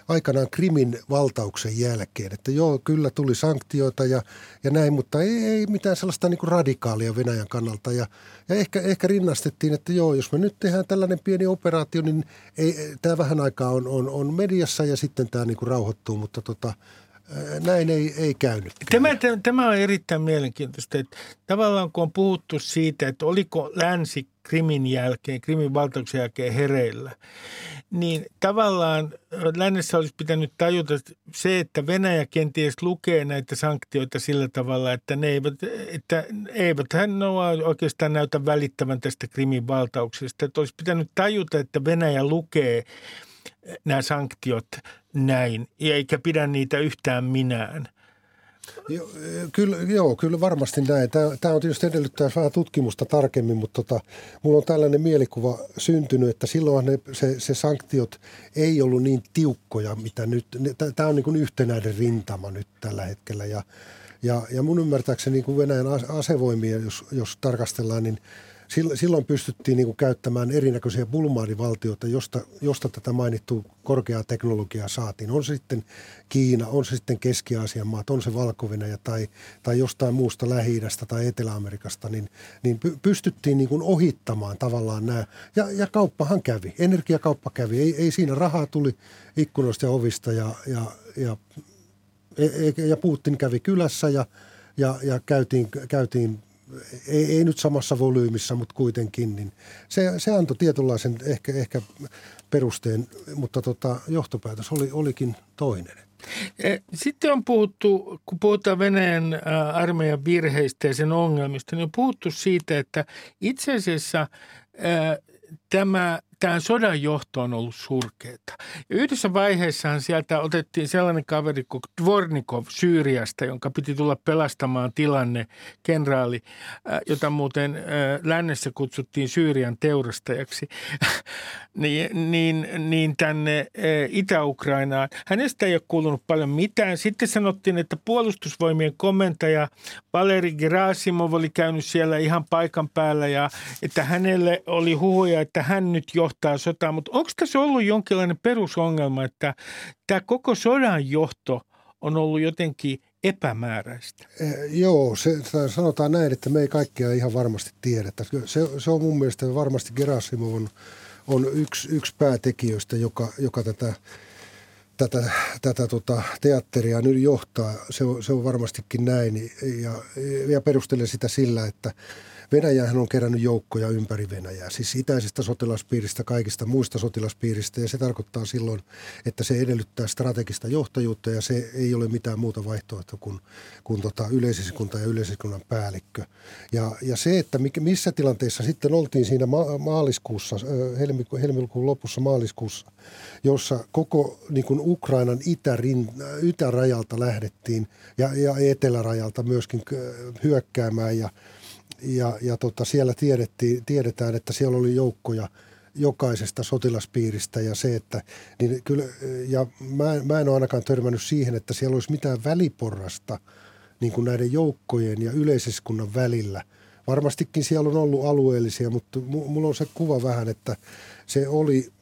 aikanaan Krimin valtauksen jälkeen. Että joo, kyllä tuli sanktioita ja, ja näin, mutta ei, ei mitään sellaista niin radikaalia Venäjän kannalta. Ja, ja ehkä, ehkä rinnastettiin, että joo, jos me nyt tehdään tällainen pieni operaatio, niin ei, tämä vähän aikaa on, on, on mediassa ja sitten tämä niin rauhoittuu, mutta tota, näin ei, ei käynyt. Tämä, tämä on erittäin mielenkiintoista, että tavallaan kun on puhuttu siitä, että oliko länsi Krimin jälkeen, Krimin valtauksen jälkeen hereillä, niin tavallaan lännessä olisi pitänyt tajuta se, että Venäjä kenties lukee näitä sanktioita sillä tavalla, että ne eivät, että eivät hän oikeastaan näytä välittävän tästä Krimin valtauksesta. Että olisi pitänyt tajuta, että Venäjä lukee nämä sanktiot näin, eikä pidä niitä yhtään minään. Joo, kyllä, joo, kyllä varmasti näin. Tämä, on tietysti edellyttää vähän tutkimusta tarkemmin, mutta tota, mulla on tällainen mielikuva syntynyt, että silloin ne, se, se sanktiot ei ollut niin tiukkoja, mitä nyt. Tämä on niin kuin yhtenäinen rintama nyt tällä hetkellä ja, ja, ja mun ymmärtääkseni niin kuin Venäjän asevoimia, jos, jos tarkastellaan, niin – silloin pystyttiin niin kuin käyttämään erinäköisiä bulmaarivaltioita, josta, josta tätä mainittua korkeaa teknologiaa saatiin. On se sitten Kiina, on se sitten Keski-Aasian maat, on se valko tai, tai jostain muusta lähi tai Etelä-Amerikasta, niin, niin pystyttiin niin kuin ohittamaan tavallaan nämä. Ja, ja kauppahan kävi, energiakauppa kävi. Ei, ei siinä rahaa tuli ikkunoista ja ovista ja, ja, ja, ja, e, ja Putin kävi kylässä ja, ja, ja käytiin, käytiin ei, ei nyt samassa volyymissa, mutta kuitenkin, niin se, se antoi tietynlaisen ehkä, ehkä perusteen, mutta tota, johtopäätös oli, olikin toinen. E, sitten on puhuttu, kun puhutaan Venäjän armeijan virheistä ja sen ongelmista, niin on puhuttu siitä, että itse asiassa tämä tämä sodan johto on ollut surkeata. Ja yhdessä vaiheessahan sieltä otettiin sellainen kaveri kuin Dvornikov Syyriasta, jonka piti tulla pelastamaan tilanne, kenraali, äh, jota muuten äh, lännessä kutsuttiin Syyrian teurastajaksi, niin, niin, niin tänne äh, Itä-Ukrainaan. Hänestä ei ole kuulunut paljon mitään. Sitten sanottiin, että puolustusvoimien komentaja Valeri Gerasimov oli käynyt siellä ihan paikan päällä ja että hänelle oli huhuja, että hän nyt johtaa johtaa sotaa, mutta onko tässä ollut jonkinlainen perusongelma, että tämä koko sodan johto on ollut jotenkin epämääräistä? Eh, joo, se, sanotaan näin, että me ei kaikkea ihan varmasti tiedetä. Se, se on mun mielestä varmasti Gerasimov on, on yksi, yksi päätekijöistä, joka, joka tätä, tätä, tätä tota, teatteria nyt johtaa. Se on, se on varmastikin näin ja, ja perustelen sitä sillä, että – Venäjähän on kerännyt joukkoja ympäri Venäjää, siis itäisestä sotilaspiiristä, kaikista muista sotilaspiiristä ja se tarkoittaa silloin, että se edellyttää strategista johtajuutta ja se ei ole mitään muuta vaihtoehtoa kuin, kuin tota yleiseskunta ja yleiseskunnan päällikkö. Ja, ja se, että missä tilanteessa sitten oltiin siinä ma- maaliskuussa, helmikuun, helmikuun lopussa maaliskuussa, jossa koko niin kuin Ukrainan itärin, itärajalta lähdettiin ja, ja etelärajalta myöskin hyökkäämään ja, ja, ja tota, siellä tiedettiin, tiedetään, että siellä oli joukkoja jokaisesta sotilaspiiristä ja se, että niin kyllä, ja mä, mä en ole ainakaan törmännyt siihen, että siellä olisi mitään väliporrasta niin kuin näiden joukkojen ja yleiseskunnan välillä. Varmastikin siellä on ollut alueellisia, mutta mulla on se kuva vähän, että se oli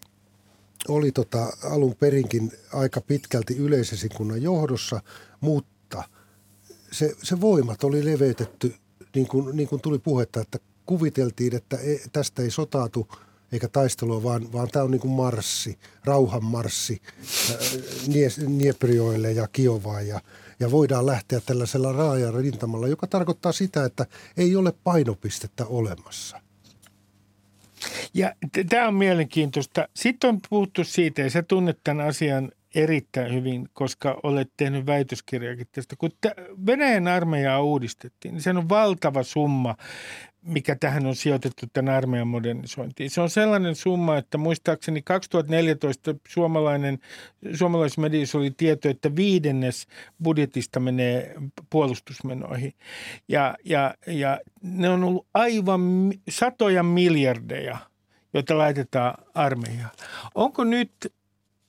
oli tota alun perinkin aika pitkälti yleisesikunnan johdossa, mutta se, se voimat oli leveytetty, niin kuin, niin kuin tuli puhetta, että kuviteltiin, että ei, tästä ei sotaatu eikä taistelua, vaan, vaan tämä on niin kuin marssi, rauhan marssi Nieprioille ja Kiovaan ja, ja voidaan lähteä tällaisella raajan rintamalla, joka tarkoittaa sitä, että ei ole painopistettä olemassa. Ja tämä on mielenkiintoista. Sitten on puhuttu siitä, ja sä tunnet tämän asian erittäin hyvin, koska olet tehnyt väitöskirjakin tästä. Kun Venäjän armeijaa uudistettiin, niin se on valtava summa, mikä tähän on sijoitettu tämän armeijan modernisointiin. Se on sellainen summa, että muistaakseni 2014 suomalainen, suomalaisessa mediassa oli tieto, että viidennes budjetista menee puolustusmenoihin. Ja, ja, ja ne on ollut aivan satoja miljardeja, joita laitetaan armeijaan. Onko nyt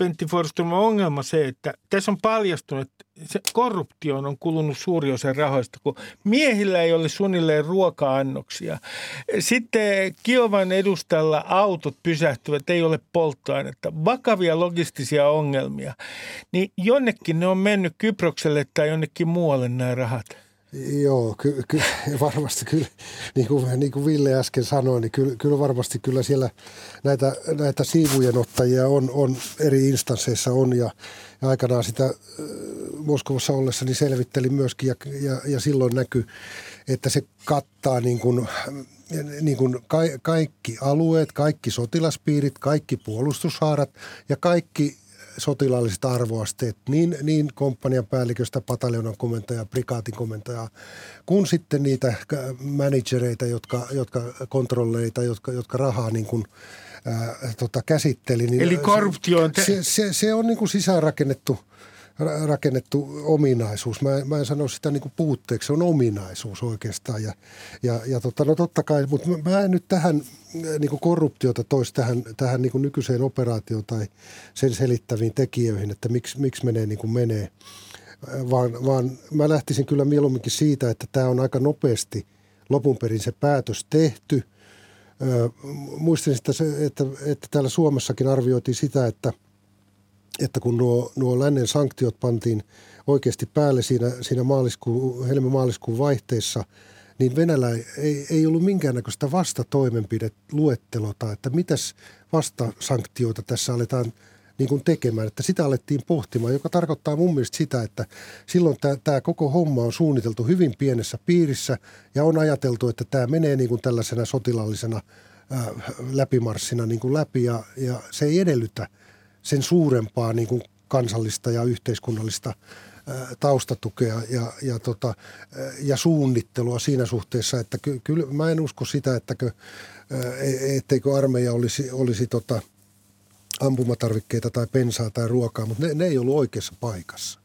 Pentti Forsström ongelma se, että tässä on paljastunut, että se korruptioon on kulunut suuri osa rahoista, kun miehillä ei ole suunnilleen ruoka-annoksia. Sitten Kiovan edustalla autot pysähtyvät, ei ole polttoainetta, vakavia logistisia ongelmia. Niin jonnekin ne on mennyt Kyprokselle tai jonnekin muualle nämä rahat. Joo, ky, ky, varmasti kyllä, niin kuin, niin kuin Ville äsken sanoi, niin kyllä, kyllä varmasti kyllä siellä näitä, näitä siivujen ottajia on, on eri instansseissa on. Ja, ja aikanaan sitä äh, Moskovassa ollessa niin selvittelin myöskin ja, ja, ja silloin näkyy, että se kattaa niin kuin, niin kuin ka, kaikki alueet, kaikki sotilaspiirit, kaikki puolustushaarat ja kaikki sotilaalliset arvoasteet niin, niin komppanian päälliköstä, pataljonan komentaja, prikaatin komentaja, kuin sitten niitä managereita, jotka, jotka kontrolleita, jotka, jotka rahaa niin kuin, ää, tota, käsitteli. Niin Eli korruptio on... Te- se, se, se on niin kuin sisäänrakennettu – rakennettu ominaisuus. Mä, mä en sano sitä niin kuin puutteeksi, se on ominaisuus oikeastaan. Ja, ja, ja tota, no totta kai, mutta mä, en nyt tähän niin kuin korruptiota toisi tähän, tähän niin kuin nykyiseen operaatioon tai sen selittäviin tekijöihin, että miksi, miksi menee niin kuin menee. Vaan, vaan mä lähtisin kyllä mieluumminkin siitä, että tämä on aika nopeasti lopun perin se päätös tehty. muistin sitä, että, että täällä Suomessakin arvioitiin sitä, että – että kun nuo, nuo lännen sanktiot pantiin oikeasti päälle siinä, siinä maaliskuun, helmi-maaliskuun vaihteessa, niin Venäjällä ei, ei ollut minkäännäköistä vastatoimenpideluettelota, että mitäs vastasanktioita tässä aletaan niin kuin tekemään, että sitä alettiin pohtimaan, joka tarkoittaa mun mielestä sitä, että silloin tämä, tämä koko homma on suunniteltu hyvin pienessä piirissä ja on ajateltu, että tämä menee niin kuin tällaisena sotilallisena ää, läpimarssina niin kuin läpi ja, ja se ei edellytä – sen suurempaa niin kuin kansallista ja yhteiskunnallista taustatukea ja, ja, tota, ja suunnittelua siinä suhteessa, että ky, kyllä mä en usko sitä, että e, etteikö armeija olisi, olisi tota, ampumatarvikkeita tai pensaa tai ruokaa, mutta ne, ne ei ollut oikeassa paikassa.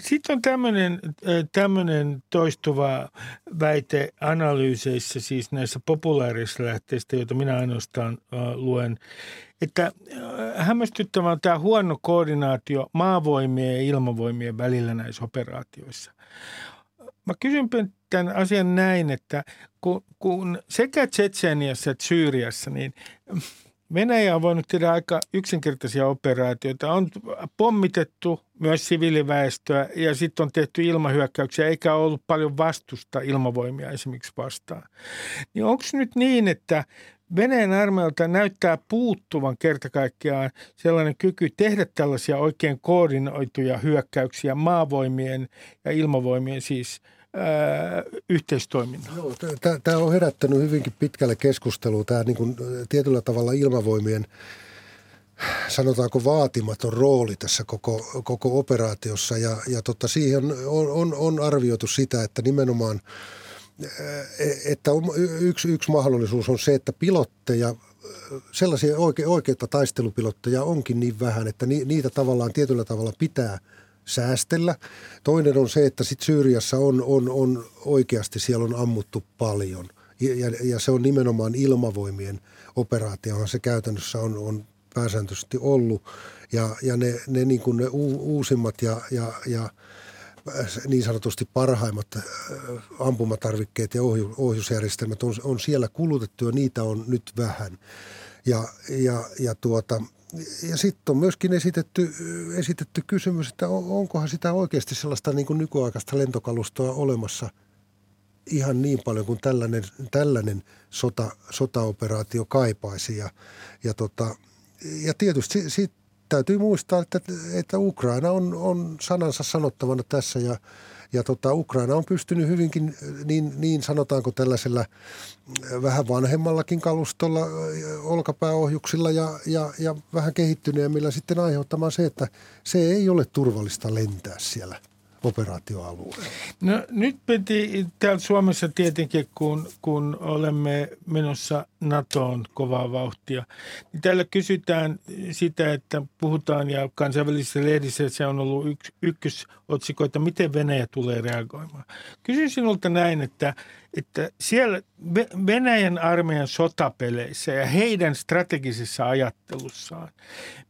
Sitten on tämmöinen, tämmöinen toistuva väite analyyseissä, siis näissä populaarisissa lähteistä, joita minä ainoastaan luen, että hämmästyttävä on tämä huono koordinaatio maavoimien ja ilmavoimien välillä näissä operaatioissa. Mä kysyn tämän asian näin, että kun, kun sekä Tsetseniassa että Syyriassa, niin Venäjä on voinut tehdä aika yksinkertaisia operaatioita. On pommitettu myös siviiliväestöä ja sitten on tehty ilmahyökkäyksiä, eikä ollut paljon vastusta ilmavoimia esimerkiksi vastaan. Niin onko nyt niin, että Venäjän armeijalta näyttää puuttuvan kerta kaikkiaan sellainen kyky tehdä tällaisia oikein koordinoituja hyökkäyksiä maavoimien ja ilmavoimien siis yhteistoiminnan. Tämä on herättänyt hyvinkin pitkälle keskustelua, tämä niin kuin tietyllä tavalla ilmavoimien sanotaanko vaatimaton rooli tässä koko, koko operaatiossa ja, ja tota, siihen on, on, on arvioitu sitä, että nimenomaan että yksi, yksi mahdollisuus on se, että pilotteja sellaisia oike, oikeita taistelupilotteja onkin niin vähän, että ni, niitä tavallaan tietyllä tavalla pitää säästellä. Toinen on se, että sitten Syyriassa on, on, on oikeasti siellä on ammuttu paljon. Ja, ja se on nimenomaan ilmavoimien operaatiohan se käytännössä on, on pääsääntöisesti ollut. Ja, ja ne, ne, niin kuin ne uusimmat ja, ja, ja niin sanotusti parhaimmat äh, ampumatarvikkeet ja ohjusjärjestelmät on, on siellä kulutettu ja niitä on nyt vähän. Ja, ja, ja, tuota, ja sitten on myöskin esitetty, esitetty kysymys, että onkohan sitä oikeasti sellaista niin kuin nykyaikaista lentokalustoa olemassa ihan niin paljon kuin tällainen, tällainen sota, sotaoperaatio kaipaisi. Ja, ja, tota, ja tietysti sit, täytyy muistaa, että, että Ukraina on, on sanansa sanottavana tässä ja, ja tota, Ukraina on pystynyt hyvinkin niin, niin sanotaanko tällaisella vähän vanhemmallakin kalustolla, olkapääohjuksilla ja, ja, ja vähän kehittyneemmillä sitten aiheuttamaan se, että se ei ole turvallista lentää siellä operaatioalueella? No nyt piti täällä Suomessa tietenkin, kun, kun olemme menossa NATOon kovaa vauhtia, niin täällä kysytään sitä, että puhutaan ja kansainvälisissä lehdissä se on ollut yks, ykkösotsikko, että miten Venäjä tulee reagoimaan. Kysyn sinulta näin, että, että siellä Venäjän armeijan sotapeleissä ja heidän strategisessa ajattelussaan,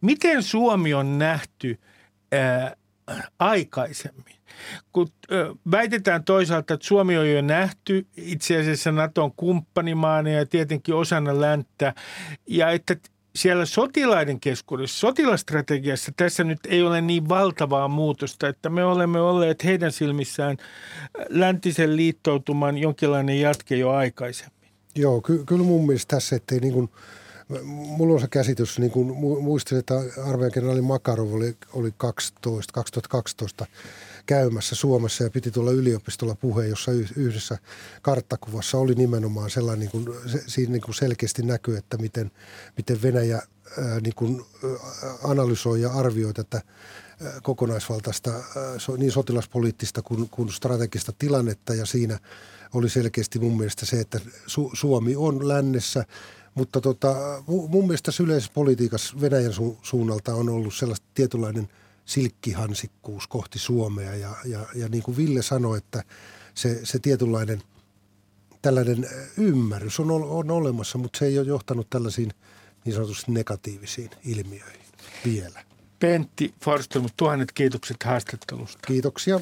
miten Suomi on nähty ää, aikaisemmin? Kun väitetään toisaalta, että Suomi on jo nähty itse asiassa Naton kumppanimaana ja tietenkin osana länttä, ja että siellä sotilaiden keskuudessa, sotilastrategiassa tässä nyt ei ole niin valtavaa muutosta, että me olemme olleet heidän silmissään läntisen liittoutuman jonkinlainen jatke jo aikaisemmin. Joo, ky- kyllä mun mielestä tässä, ettei niin kuin, mulla on se käsitys, niin kuin muistin, että armeijan kenraali Makarov oli, oli 12, 2012 käymässä Suomessa ja piti tulla yliopistolla puheen, jossa yhdessä karttakuvassa oli nimenomaan sellainen, niin kuin, siinä niin kuin selkeästi näkyy, että miten, miten Venäjä niin kuin, analysoi ja arvioi tätä kokonaisvaltaista niin sotilaspoliittista kuin, kuin strategista tilannetta. Ja siinä oli selkeästi mun mielestä se, että Su- Suomi on lännessä, mutta tota, mun mielestä yleisessä politiikassa Venäjän su- suunnalta on ollut sellaista tietynlainen – silkkihansikkuus kohti Suomea. Ja, ja, ja niin kuin Ville sanoi, että se, se tietynlainen tällainen ymmärrys on, on olemassa, mutta se ei ole johtanut tällaisiin niin sanotusti negatiivisiin ilmiöihin vielä. Pentti Forsström, tuhannet kiitokset haastattelusta. Kiitoksia.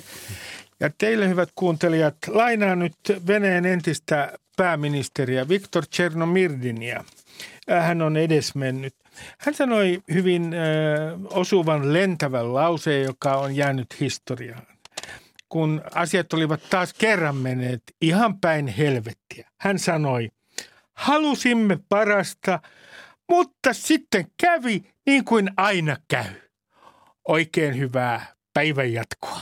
Ja teille hyvät kuuntelijat, lainaan nyt Venäjän entistä pääministeriä Viktor Chernomyrdinia. Hän on edesmennyt. Hän sanoi hyvin äh, osuvan lentävän lauseen, joka on jäänyt historiaan. Kun asiat olivat taas kerran menneet ihan päin helvettiä. Hän sanoi, halusimme parasta, mutta sitten kävi niin kuin aina käy. Oikein hyvää päivän jatkoa.